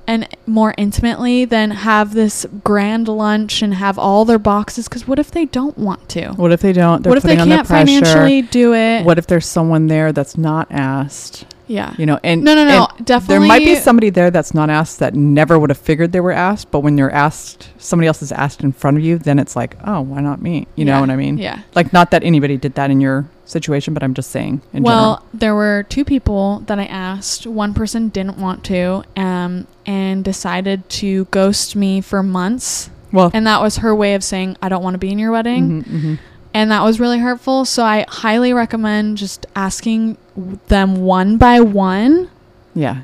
and more intimately than have this grand lunch and have all their boxes. Because what if they don't want to? What if they don't? What if they putting on the can't financially do it? What if there's someone there that's not asked? Yeah. You know, and No, no, no. Definitely. There might be somebody there that's not asked that never would have figured they were asked, but when you're asked, somebody else is asked in front of you, then it's like, oh, why not me? You know what I mean? Yeah. Like, not that anybody did that in your situation, but I'm just saying in well, there were two people that I asked. One person didn't want to, um, and decided to ghost me for months. Well, And that was her way of saying, I don't want to be in your wedding. mhm, mhm. And that was really hurtful. So I highly recommend just asking them one by one yeah,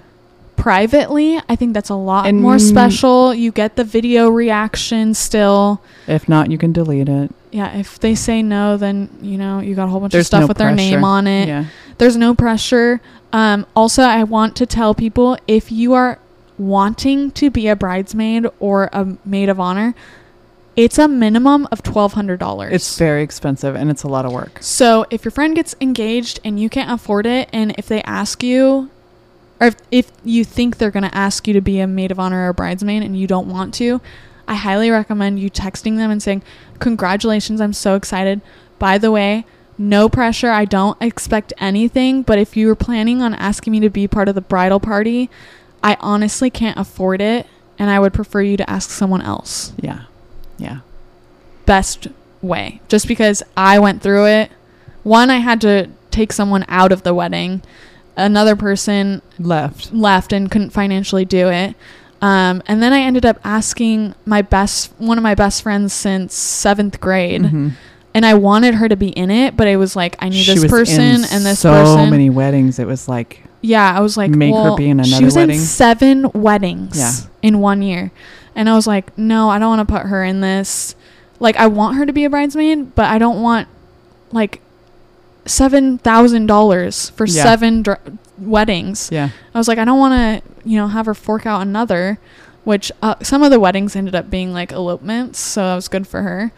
privately. I think that's a lot And- more special. You get the video reaction still. if not, you can delete it. Yeah, if they say no, then you know you got a whole bunch There's of stuff no with their name on it. Yeah, There's no pressure. Um, also, I want to tell people if you are wanting to be a bridesmaid or a maid of honor, it's a minimum of twelve hundred dollars. it's very expensive and it's a lot of work. So if your friend gets engaged and you can't afford it, and if they ask you, or if, if you think they're going to ask you to be a maid of honor or a bridesmaid and you don't want to, I highly recommend you texting them and saying, Congratulations, I'm so excited. By the way, no pressure. I don't expect anything, but if you were planning on asking me to be part of the bridal party, I honestly can't afford it, and I would prefer you to ask someone else Yeah, yeah. best way just because I went through it one I had to take someone out of the wedding. Another person Left. left and couldn't financially do it. Um, and then I ended up asking my best, one of my best friends since seventh grade, Mhm. and I wanted her to be in it, but it was like I need She this person and this so person. many weddings. It was like yeah, I was like, Make her be in another She was wedding? in seven weddings Yeah. in one year, and I was like, no, I don't want to put her in this. Like, I want her to be a bridesmaid, but I don't want like seven thousand dollars for Yeah. seven dr- weddings. yeah. I was like, I don't want to, you know, have her fork out another, which uh, some of the weddings ended up being like elopements, so that was good for her.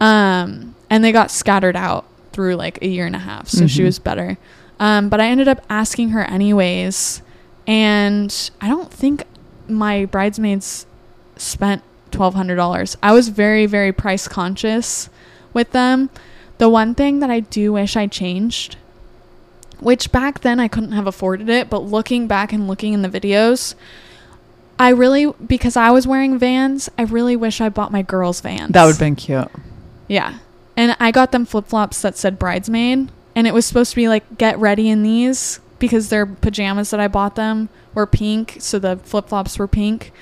Um, and they got scattered out through like a year and a half, so she Mhm. was better. Um, but I ended up asking her anyways, and I don't think my bridesmaids spent twelve hundred dollars. I was very, very price conscious with them. The one thing that I do wish I changed which back then I couldn't have afforded it, but looking back and looking in the videos, I really because I was wearing Vans, I really wish I bought my girls Vans. That would have been cute. Yeah. And I got them flip-flops that said bridesmaid, and it was supposed to be like get ready in these because their pajamas that I bought them were pink, so the flip-flops were pink.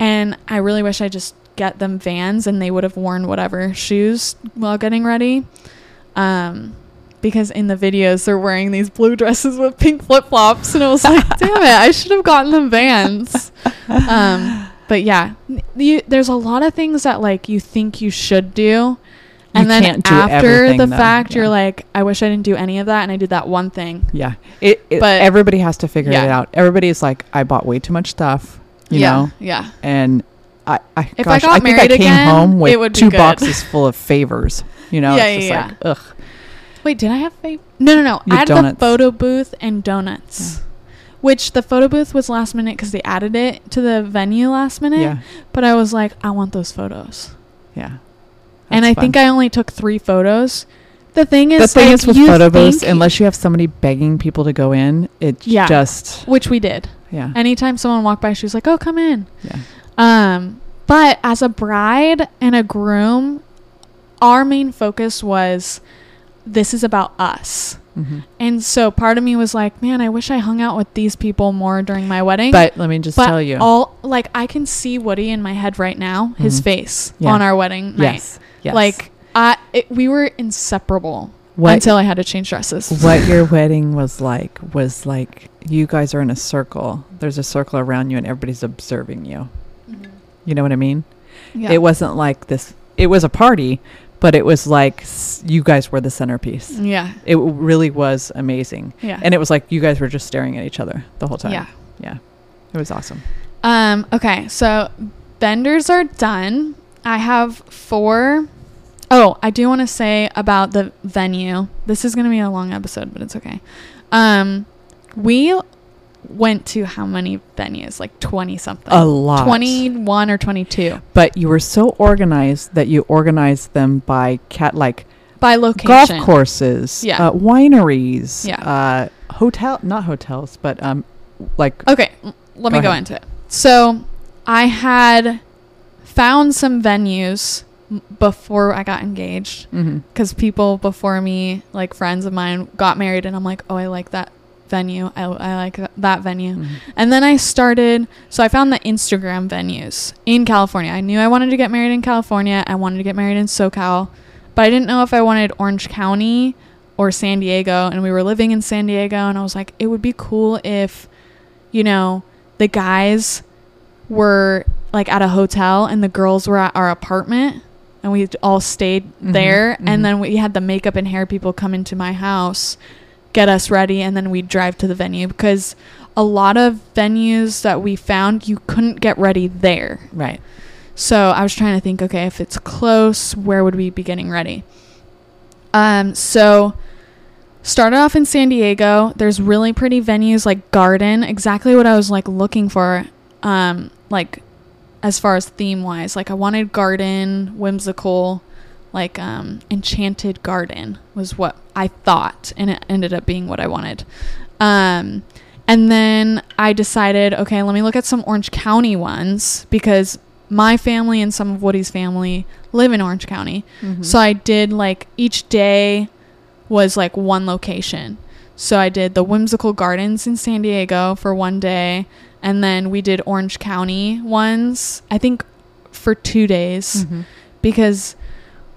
And I really wish I just get them Vans and they would have worn whatever shoes while getting ready. Um because in the videos they're wearing these blue dresses with pink flip-flops and I was like, "Damn it, I should have gotten them Vans." Um but yeah, you, there's a lot of things that like you think you should do and You then after the though. fact you're like i wish i didn't do any of that and i did that one thing Yeah. It, it But- everybody has to figure Yeah. it out. Everybody's like, I bought way too much stuff, you yeah know, yeah and I, I, If I gosh, got I think I came again, home with it would be two good. boxes full of favors. You know, Yeah, it's just yeah, like, ugh. wait did i have fav- no no no You i had donuts. the photo booth and donuts which the photo booth was last minute because they added it to the venue last minute Yeah, but i was like i want those photos yeah. and i think i only took three photos the thing is the thing like, is with photo booths, unless you have somebody begging people to go in, it Yeah. just which we did yeah, anytime someone walked by she was like oh come in yeah. Um, but as a bride and a groom, our main focus was this is about us. hmm And so part of me was like, man, I wish I hung out with these people more during my wedding. But let me just But tell you, all like I can see Woody in my head right now, his Mhm. face Yeah. on our wedding night. yes, yes. Like I it, we were inseparable what until I had to change dresses. what your wedding was like was like you guys are in a circle. There's a circle around you, and everybody's observing you. You know what I mean? Yeah. It wasn't like this. It was a party, but it was like s- you guys were the centerpiece. yeah. It w- really was amazing, Yeah. and it was like you guys were just staring at each other the whole time. yeah. yeah, it was awesome. Um, okay, so vendors are done. I have four. Oh, I do want to say about the venue. This is going to be a long episode, but it's okay. Um, we went to how many venues? Like 20 something. A lot, 21 or 22 But you were so organized that you organized them by cat like by location. golf courses, Yeah. uh, wineries, Yeah. uh, hotel, not hotels, but um, like Okay, l- let Go me go into it. So, I had found some venues before I got engaged. because people before me, like friends of mine, got married, and I'm like, oh, I like that venue. I, I like th- that venue. Mhm. And then I started, so I found the Instagram venues in California. I knew I wanted to get married in California. I wanted to get married in SoCal, but I didn't know if I wanted Orange County or San Diego. And we were living in San Diego, and I was like, it would be cool if, you know, the guys were like at a hotel and the girls were at our apartment and we all stayed Mhm, there mhm. and then we had the makeup and hair people come into my house get us ready and then we'd drive to the venue because a lot of venues that we found you couldn't get ready there. Right. so i was trying to think okay if it's close where would we be getting ready? Um so started off in san diego. There's really pretty venues like garden exactly what i was like looking for. Um like as far as theme wise like i wanted garden whimsical like um enchanted garden was what i thought and it ended up being what i wanted um and then i decided okay let me look at some orange county ones because my family and some of woody's family live in orange county Mhm. so I did like each day was like one location. So I did the Whimsical Gardens in San Diego for one day, and then we did Orange County ones, I think for two days Mhm. because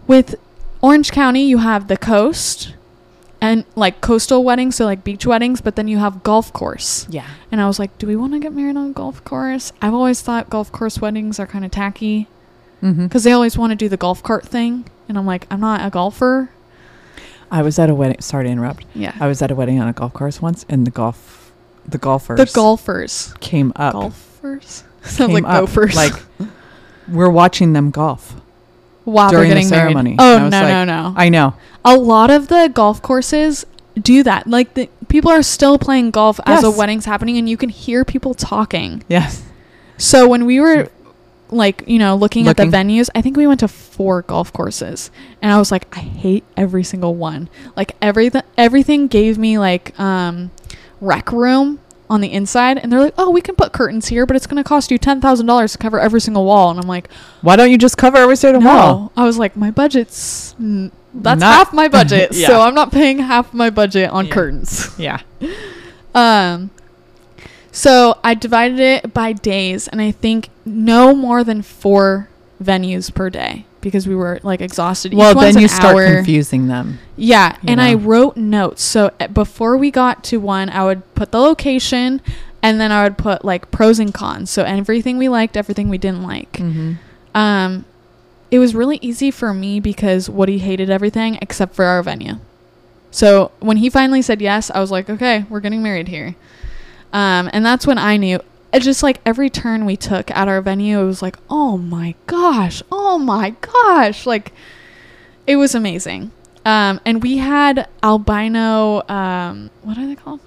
with Orange County you have the coast and like coastal weddings, so like beach weddings, but then you have golf course. Yeah. And I was like, do we want to get married on a golf course? I've always thought golf course weddings are kind of tacky Mm-hmm. because they always want to do the golf cart thing, and I'm like, I'm not a golfer. I was at a wedding. Sorry to interrupt. Yeah, I was at a wedding on a golf course once, and the golf, the golfers, the golfers, came up. golfers sounds like up, gophers. Like we're watching them golf. while during the ceremony. married. Oh no, like, no, no! I know. a lot of the golf courses do that. Like the people are still playing golf as a wedding's happening, and you can hear people talking. Yes. So when we were like, you know, looking, Looking. at the venues, I think we went to four golf courses. And I was like, I hate every single one. Like everything everything gave me like um rec room on the inside and they're like, "Oh, we can put curtains here, but it's going to cost you $10,000 to cover every single wall." And I'm like, Why don't you just cover every single "No." wall? I was like, "My budget's mm, that's Not- half my budget. Yeah. So I'm not paying half my budget on Yeah. curtains." Yeah. Um, so I divided it by days, and I think no more than four venues per day because we were like exhausted. Each Well, then you start hour. confusing them. Yeah, and I wrote notes. So uh, before we got to one, I would put the location, and then I would put like pros and cons. So everything we liked, everything we didn't like. Mm-hmm. Um, it was really easy for me because Woody hated everything except for our venue. So when he finally said yes, I was like, okay, we're getting married here. Um, and that's when I knew. It just like every turn we took at our venue, it was like, oh my gosh, oh my gosh, like it was amazing. Um, and we had albino. Um, what are they called?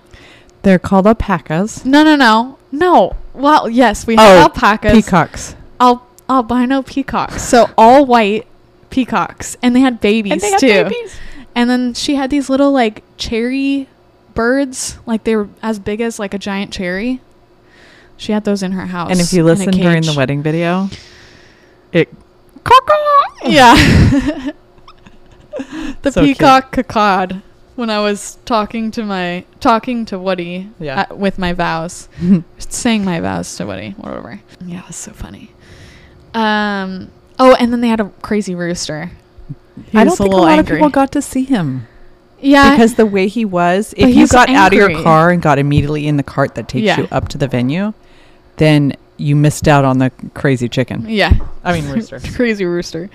They're called alpacas. No, no, no, no. Well, yes, we had Oh, alpacas Peacocks. al- albino peacocks. So all white peacocks, and they had babies too. And then she had these little like cherry birds, like they were as big as like a giant cherry. She had those in her house. And if you listen during the wedding video, it yeah, the So cute. peacock cacawed when I was talking to my talking to Woody Yeah. uh, with my vows. saying my vows to Woody, whatever. Yeah, it was so funny. Um. Oh, and then they had a crazy rooster. He I don't think a little lot angry. of people got to see him Yeah, because the way he was. If you he's got out of your car and got immediately in the cart that takes Yeah. you up to the venue, then you missed out on the crazy chicken. yeah, I mean rooster. crazy rooster.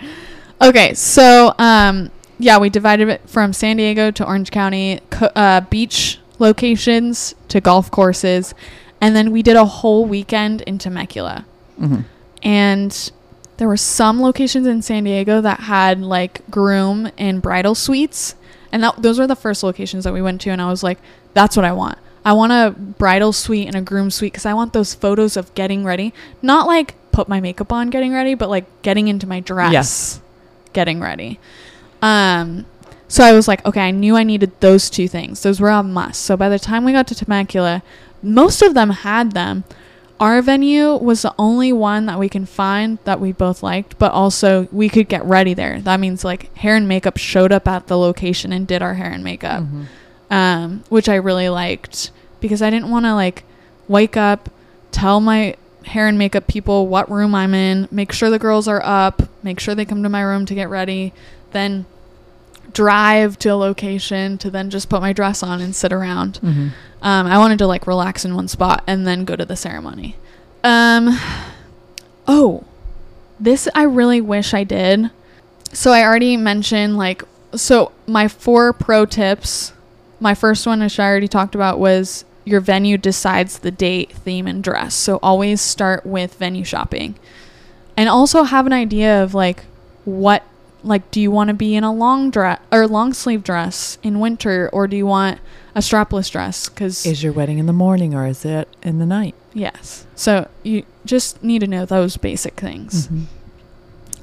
Okay, so um, yeah, we divided it from San Diego to Orange County, co- uh, beach locations to golf courses, and then we did a whole weekend in Temecula. hmm and there were some locations in San Diego that had like groom and bridal suites and that those were the first locations that we went to and I was like that's what I want. I want a bridal suite and a groom suite cuz I want those photos of getting ready, not like put my makeup on getting ready, but like getting into my dress Yes. getting ready. Um so I was like, okay, I knew I needed those two things. Those were a must. So by the time we got to Temecula, most of them had them. Our venue was the only one that we can find that we both liked, but also we could get ready there. That means like hair and makeup showed up at the location and did our hair and makeup, Mhm. um, which I really liked because I didn't want to like wake up, tell my hair and makeup people what room I'm in, make sure the girls are up, make sure they come to my room to get ready, then drive to a location to then just put my dress on and sit around. Mhm. Um, I wanted to like relax in one spot and then go to the ceremony. Um, oh, this I really wish I did. So I already mentioned like so my four pro tips. My first one, which I already talked about, was your venue decides the date, theme, and dress. So always start with venue shopping, and also have an idea of like what like do you want to be in a long dress or long sleeve dress in winter or do you want a strapless dress because Is your wedding in the morning or is it in the night? yes so you just need to know those basic things Mhm.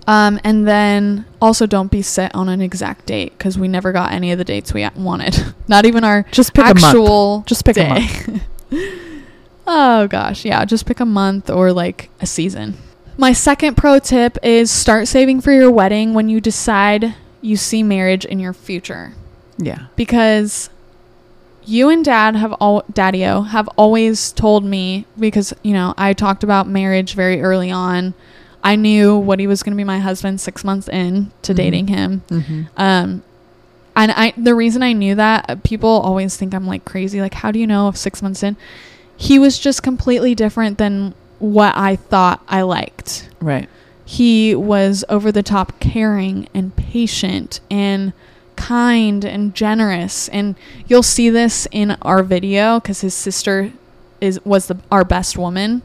um, and then also don't be set on an exact date because we never got any of the dates we wanted not even our Just pick a month. Just pick a day. month. oh gosh yeah just pick a month or like a season my second pro tip is start saving for your wedding when you decide you see marriage in your future Yeah. because you and dad have all daddy-o have always told me because you know i talked about marriage very early on i knew what he was going to be my husband six months in to Mhm. dating him Mm-hmm. um and i the reason i knew that uh, people always think i'm like crazy like how do you know if six months in he was just completely different than what i thought i liked Right. he was over the top caring and patient and kind and generous and you'll see this in our video because his sister is was the our best woman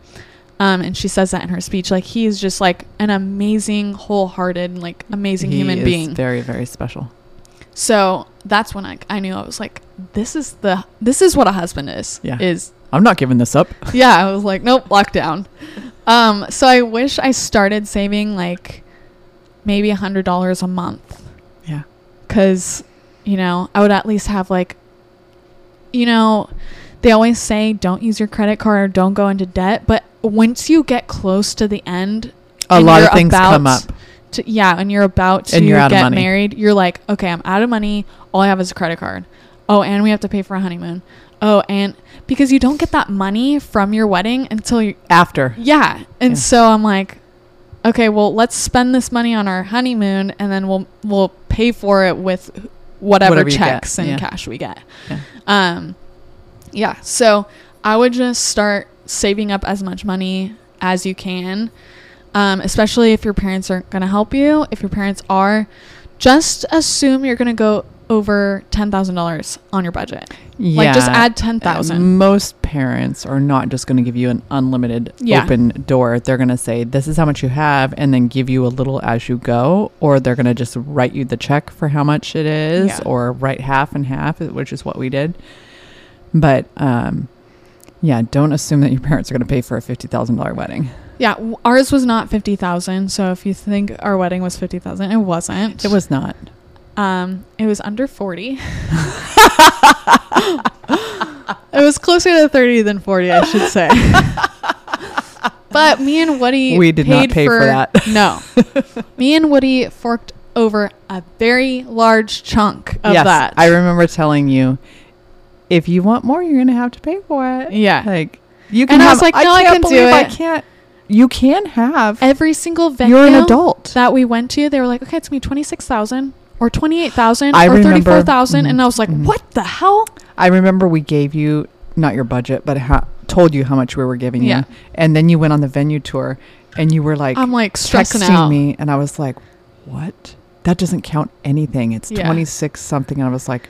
um, and she says that in her speech like he is just like an amazing wholehearted like amazing He human is being Very, very special. so that's when I, I knew i was like this is the this is what a husband is Yeah. is I'm not giving this up. yeah, I was like, nope, lockdown. Um, so I wish I started saving like maybe a hundred dollars a month, Yeah. cause you know I would at least have like, you know, they always say don't use your credit card or don't go into debt, but once you get close to the end, A lot of things come up. to, yeah, and you're about to you're get married, you're like, okay, I'm out of money. All I have is a credit card. Oh, and we have to pay for a honeymoon. Oh, and because you don't get that money from your wedding until you, After. yeah. And Yeah. so I'm like, okay, well, let's spend this money on our honeymoon, and then we'll we'll pay for it with whatever, Whatever checks and yeah. cash we get. Yeah. Um, yeah. So I would just start saving up as much money as you can, um, especially if your parents aren't going to help you. If your parents are, just assume you're going to go over ten thousand dollars on your budget. Like just add ten Uh. Most parents are not just going to give you an unlimited Yeah. open door. They're going to say, this is how much you have, and then give you a little as you go. Or they're going to just write you the check for how much it is, Yeah. or write half and half, which is what we did. But, um, yeah, don't assume that your parents are going to pay for a $50,000 wedding. Yeah, ours was not fifty thousand. So if you think our wedding was fifty thousand, it wasn't. It was not. Um, it was under forty. it was closer to thirty than forty, I should say. but me and Woody, We did not pay for that. No, me and Woody forked over a very large chunk of yes, that. I remember telling you, if you want more, you're going to have to pay for it. yeah, Like you can And I have. was like, no, I can't can do believe I can't. You can have. every single venue You're an adult. that we went to, they were like, okay, it's gonna be twenty six thousand or twenty eight thousand I or remember- thirty four thousand, and I was like, mhm. what the hell? I remember we gave you not your budget, but ha- told you how much we were giving Yeah. you, and then you went on the venue tour, and you were like I'm like stressing texting out. me, and I was like, "What? That doesn't count anything. It's Yeah. twenty six something." And I was like,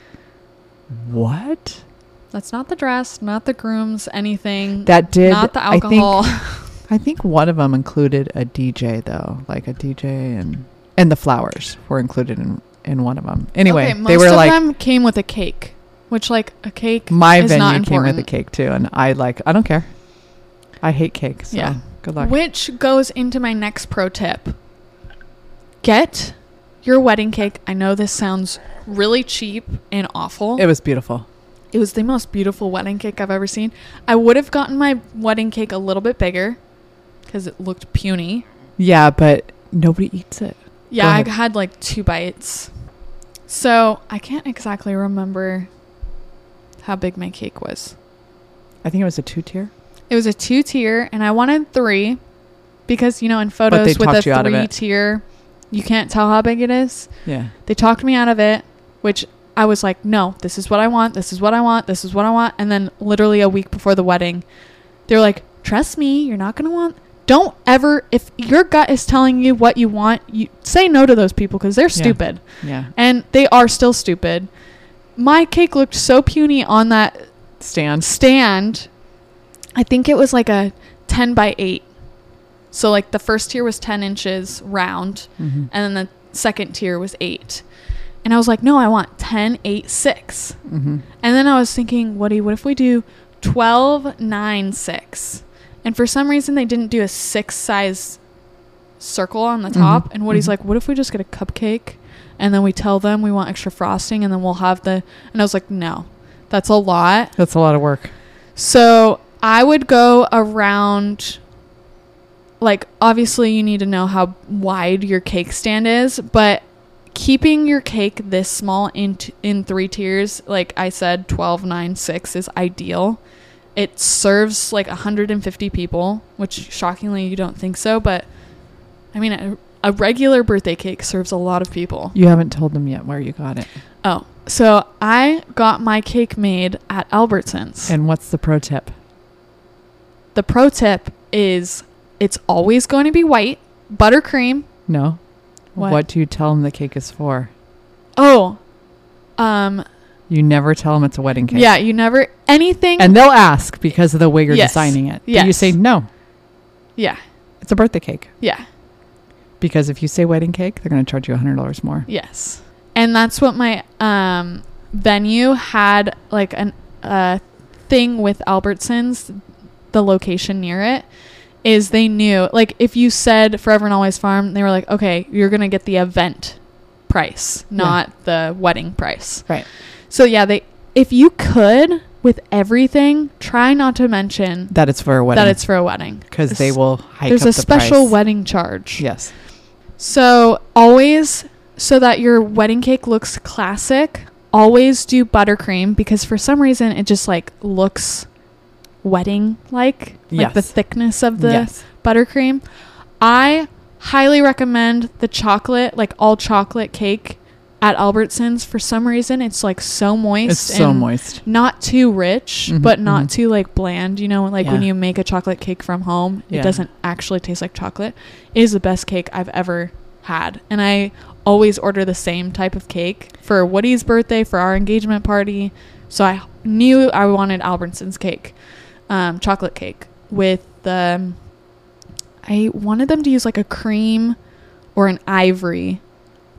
"What?" That's not the dress, not the grooms, anything. That did not the I think alcohol. I think one of them included a DJ though, like a DJ and and the flowers were included in in one of them. Anyway, okay, most they were of like them came with a cake, which like a cake. my is not venue came with a cake too, and I like I don't care. I hate cake. So Yeah. good luck. Which goes into my next pro tip. Get your wedding cake. I know this sounds really cheap and awful. It was beautiful. It was the most beautiful wedding cake I've ever seen. I would have gotten my wedding cake a little bit bigger because it looked puny. Yeah, but nobody eats it. Yeah, I had like two bites. So I can't exactly remember how big my cake was. I think it was a two tier. It was a two tier, and I wanted three because, you know, in photos with a talked you out of three tier, you can't tell how big it is. Yeah. They talked me out of it, which I was like, no, this is what I want. This is what I want. This is what I want. And then literally a week before the wedding, they're like, trust me, you're not going to want. Don't ever, if your gut is telling you what you want, you say no to those people because they're stupid. Yeah. And they are still stupid. My cake looked so puny on that Stand. stand. I think it was like a 10 by 8. So, like, the first tier was 10 inches round Mm-hmm. and then the second tier was eight. And I was like, no, I want 10, 8, 6. Mm-hmm. And then I was thinking, Woody, what if we do 12, 9, 6? And for some reason, they didn't do a six size circle on the Mhm, top. And Woody's mhm. like, what if we just get a cupcake and then we tell them we want extra frosting and then we'll have the. And I was like, no, that's a lot. That's a lot of work. So I would go around. Like, obviously, you need to know how wide your cake stand is, but keeping your cake this small in t- in three tiers, like I said, 12, 9, 6 is ideal. It serves like 150 people, which shockingly you don't think so, but I mean, a, a regular birthday cake serves a lot of people. You haven't told them yet where you got it. Oh, so I got my cake made at Albertsons. And what's the pro tip? the pro tip is it's always going to be white, buttercream. No. What? What do you tell them the cake is for? Oh, um, You never tell them it's a wedding cake. yeah, you never anything. And they'll ask because of the way you're Yes. designing it. Yeah. you say no, yeah, it's a birthday cake. yeah, Because if you say wedding cake, they're going to charge you a $100 more. yes, and that's what my um venue had like an uh thing with Albertsons, the location near it. Is they knew like if you said Forever and Always Farm, they were like, okay, you're gonna get the event price, Yeah. not the wedding price. Right. So yeah, they if you could with everything, try not to mention That it's for a wedding. that it's for a wedding because they will hike There's a the special price. wedding charge. Yes. So always so that your wedding cake looks classic, always do buttercream because for some reason it just like looks wedding like like the thickness of the yes. buttercream. I highly recommend the chocolate, like all chocolate cake at Albertsons. For some reason, it's like so moist. It's so and moist. Not too rich, Mhm, but not mhm. too like bland. You know, like when you make a chocolate cake from home, Yeah. it doesn't actually taste like chocolate. It is the best cake I've ever had, and I always order the same type of cake for Woody's birthday, for our engagement party. So I knew I wanted Albertsons cake, um, chocolate cake with the. I wanted them to use like a cream or an ivory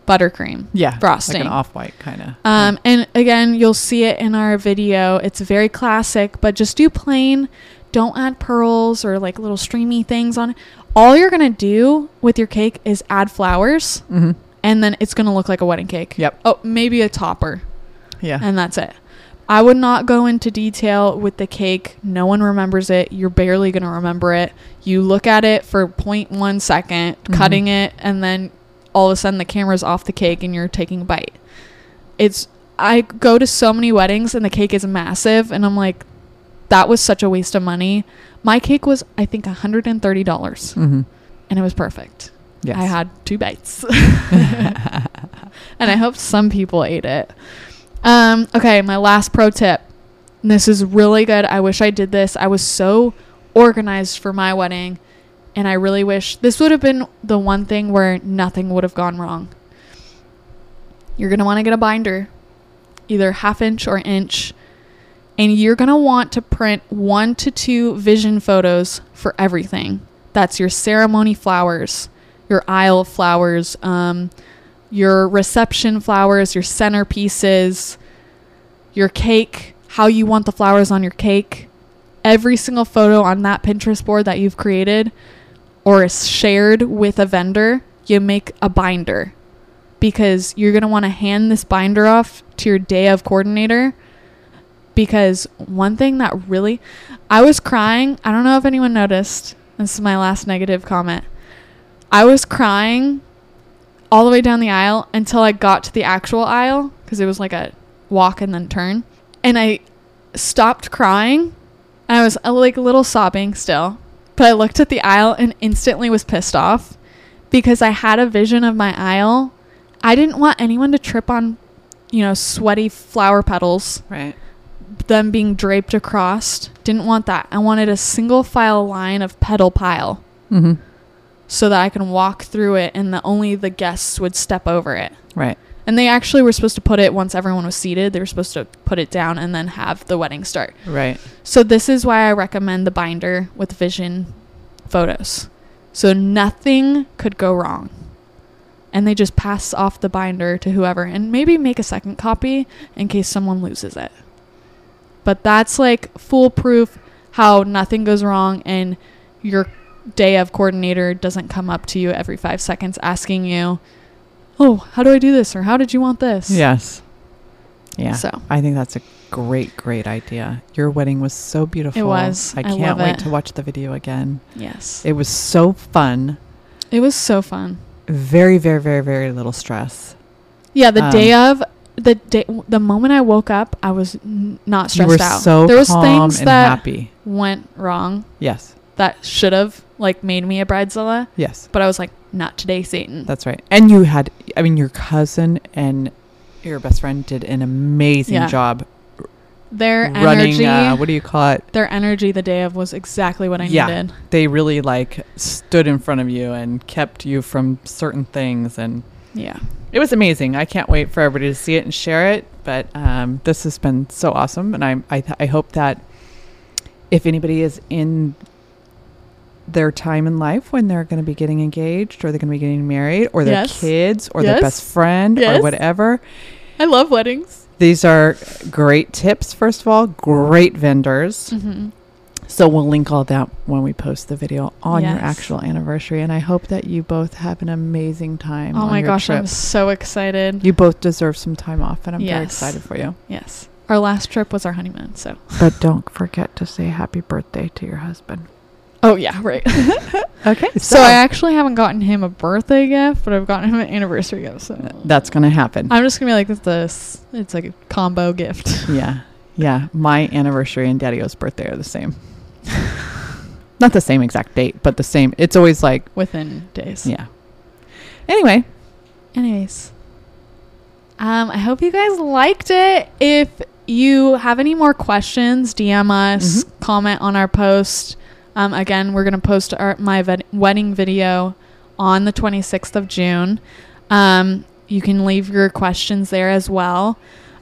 buttercream. Yeah. Frosting. Like an off white kind of. Um, and again, you'll see it in our video. It's very classic, but just do plain. Don't add pearls or like little streamy things on it. All you're gonna do with your cake is add flowers, hmm and then it's gonna look like a wedding cake. Yep. Oh, maybe a topper, Yeah. and that's it. I would not go into detail with the cake. No one remembers it. You're barely gonna remember it. You look at it for 0.1 second, Mhm. cutting it, and then all of a sudden the camera's off the cake and you're taking a bite. It's I go to so many weddings and the cake is massive and I'm like that was such a waste of money. My cake was I think $130 hmm and it was perfect. Yes. I had two bites. and I hope some people ate it. Um, okay, my last pro tip. This is really good. I wish I did this. I was so organized for my wedding, and I really wish this would have been the one thing where nothing would have gone wrong. You're going to want to get a binder, either half inch or inch, and you're going to want to print one to two vision photos for everything. That's your ceremony flowers, your aisle flowers, um, your reception flowers, your centerpieces, your cake, how you want the flowers on your cake. Every single photo on that Pinterest board that you've created or shared with a vendor, you make a binder because you're going to want to hand this binder off to your day of coordinator. Because one thing that really, I was crying. I don't know if anyone noticed. This is my last negative comment. I was crying all the way down the aisle until I got to the actual aisle because it was like a walk and then turn. And I stopped crying. I was uh, like a little sobbing still. But I looked at the aisle and instantly was pissed off because I had a vision of my aisle. I didn't want anyone to trip on, you know, sweaty flower petals Right. them being draped across. Didn't want that. I wanted a single file line of petal pile hmm so that I can walk through it and the only the guests would step over it. Right. And they actually were supposed to put it once everyone was seated. They were supposed to put it down and then have the wedding start. Right. So this is why I recommend the binder with vision photos. So nothing could go wrong. And they just pass off the binder to whoever and maybe make a second copy in case someone loses it. But that's like foolproof how nothing goes wrong and your day of coordinator doesn't come up to you every 5 seconds asking you, "Oh, how do I do this?" or "How did you want this?" Yes. Yeah. So, I think that's a great, great idea. Your wedding was so beautiful. It was. I I can't wait it. to watch the video again. yes. It was so fun. It was so fun. Very, very, very, very little stress. Yeah, the Um, day of the day, the moment I woke up, I was n- not you stressed were out. so there was calm things and that happy. went wrong Yes, that should have like made me a bridezilla, yes, but I was like, not today, Satan. that's right. And you had, I mean, your cousin and your best friend did an amazing Yeah. job Their running. energy, Uh, what do you call it? their energy the day of was exactly what I Yeah. needed. They really like stood in front of you and kept you from certain things and. Yeah. It was amazing. I can't wait for everybody to see it and share it. But um, this has been so awesome, and I I, th- I hope that if anybody is in their time in life when they're going to be getting engaged or they're going to be getting married or their Yes. kids or Yes. their best friend Yes. or whatever, I love weddings. these are great tips. First of all, great vendors. Mm-hmm. So we'll link all that when we post the video on your actual anniversary, and I hope that you both have an amazing time. Oh my gosh, trip. I'm so excited. You both deserve some time off, and I'm very excited for you. yes. Our last trip was our honeymoon, so. But don't forget to say happy birthday to your husband. Oh yeah, right. Okay, so I actually haven't gotten him a birthday gift, but I've gotten him an anniversary gift. So that's gonna happen. I'm just gonna be like this. It's like a combo gift. yeah, yeah. My anniversary and Daddy-O's birthday are the same. Not the same exact date, but the same. It's always like, within days. yeah. Anyway, Anyways, um, I hope you guys liked it. If you have any more questions, DM us, comment on our post. Um, again, we're gonna post our my ved- wedding video on the 26th of June. Um, you can leave your questions there as well.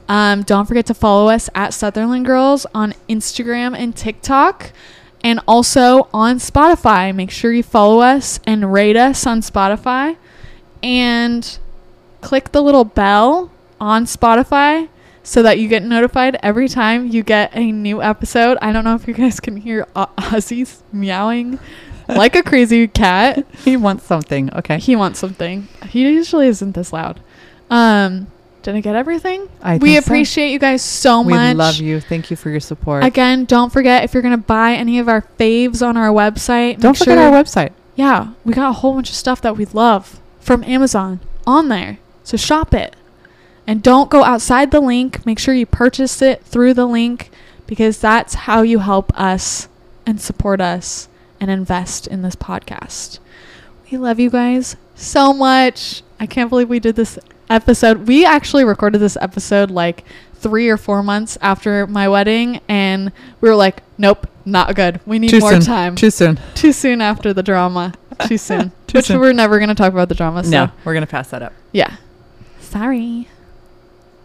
Um, don't forget to follow us at Southerland Girls on Instagram and TikTok, and also on Spotify. Make sure you follow us and rate us on Spotify, and click the little bell on Spotify so that you get notified every time you get a new episode. I don't know if you guys can hear Ozzy's meowing like a crazy cat. he wants something. Okay, He wants something. He usually isn't this loud. Um, did I get everything? I we think so. appreciate you guys so We much. We love you. Thank you for your support. Again, don't forget if you're gonna buy any of our faves on our website. Don't forget sure- our website. yeah, we got a whole bunch of stuff that we love from Amazon on there. So shop it. And don't go outside the link. Make sure you purchase it through the link because that's how you help us and support us and invest in this podcast. We love you guys so much. I can't believe we did this episode. We actually recorded this episode like three or four months after my wedding, and we were like, nope, not good. We need Too more soon. time Too soon. too soon after the drama. Too soon. Too Which soon. we're never going to talk about the drama. So. No, we're gonna pass that up. Yeah. Sorry.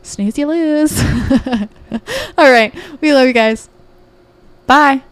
Snooze, you lose. All right. We love you guys. Bye.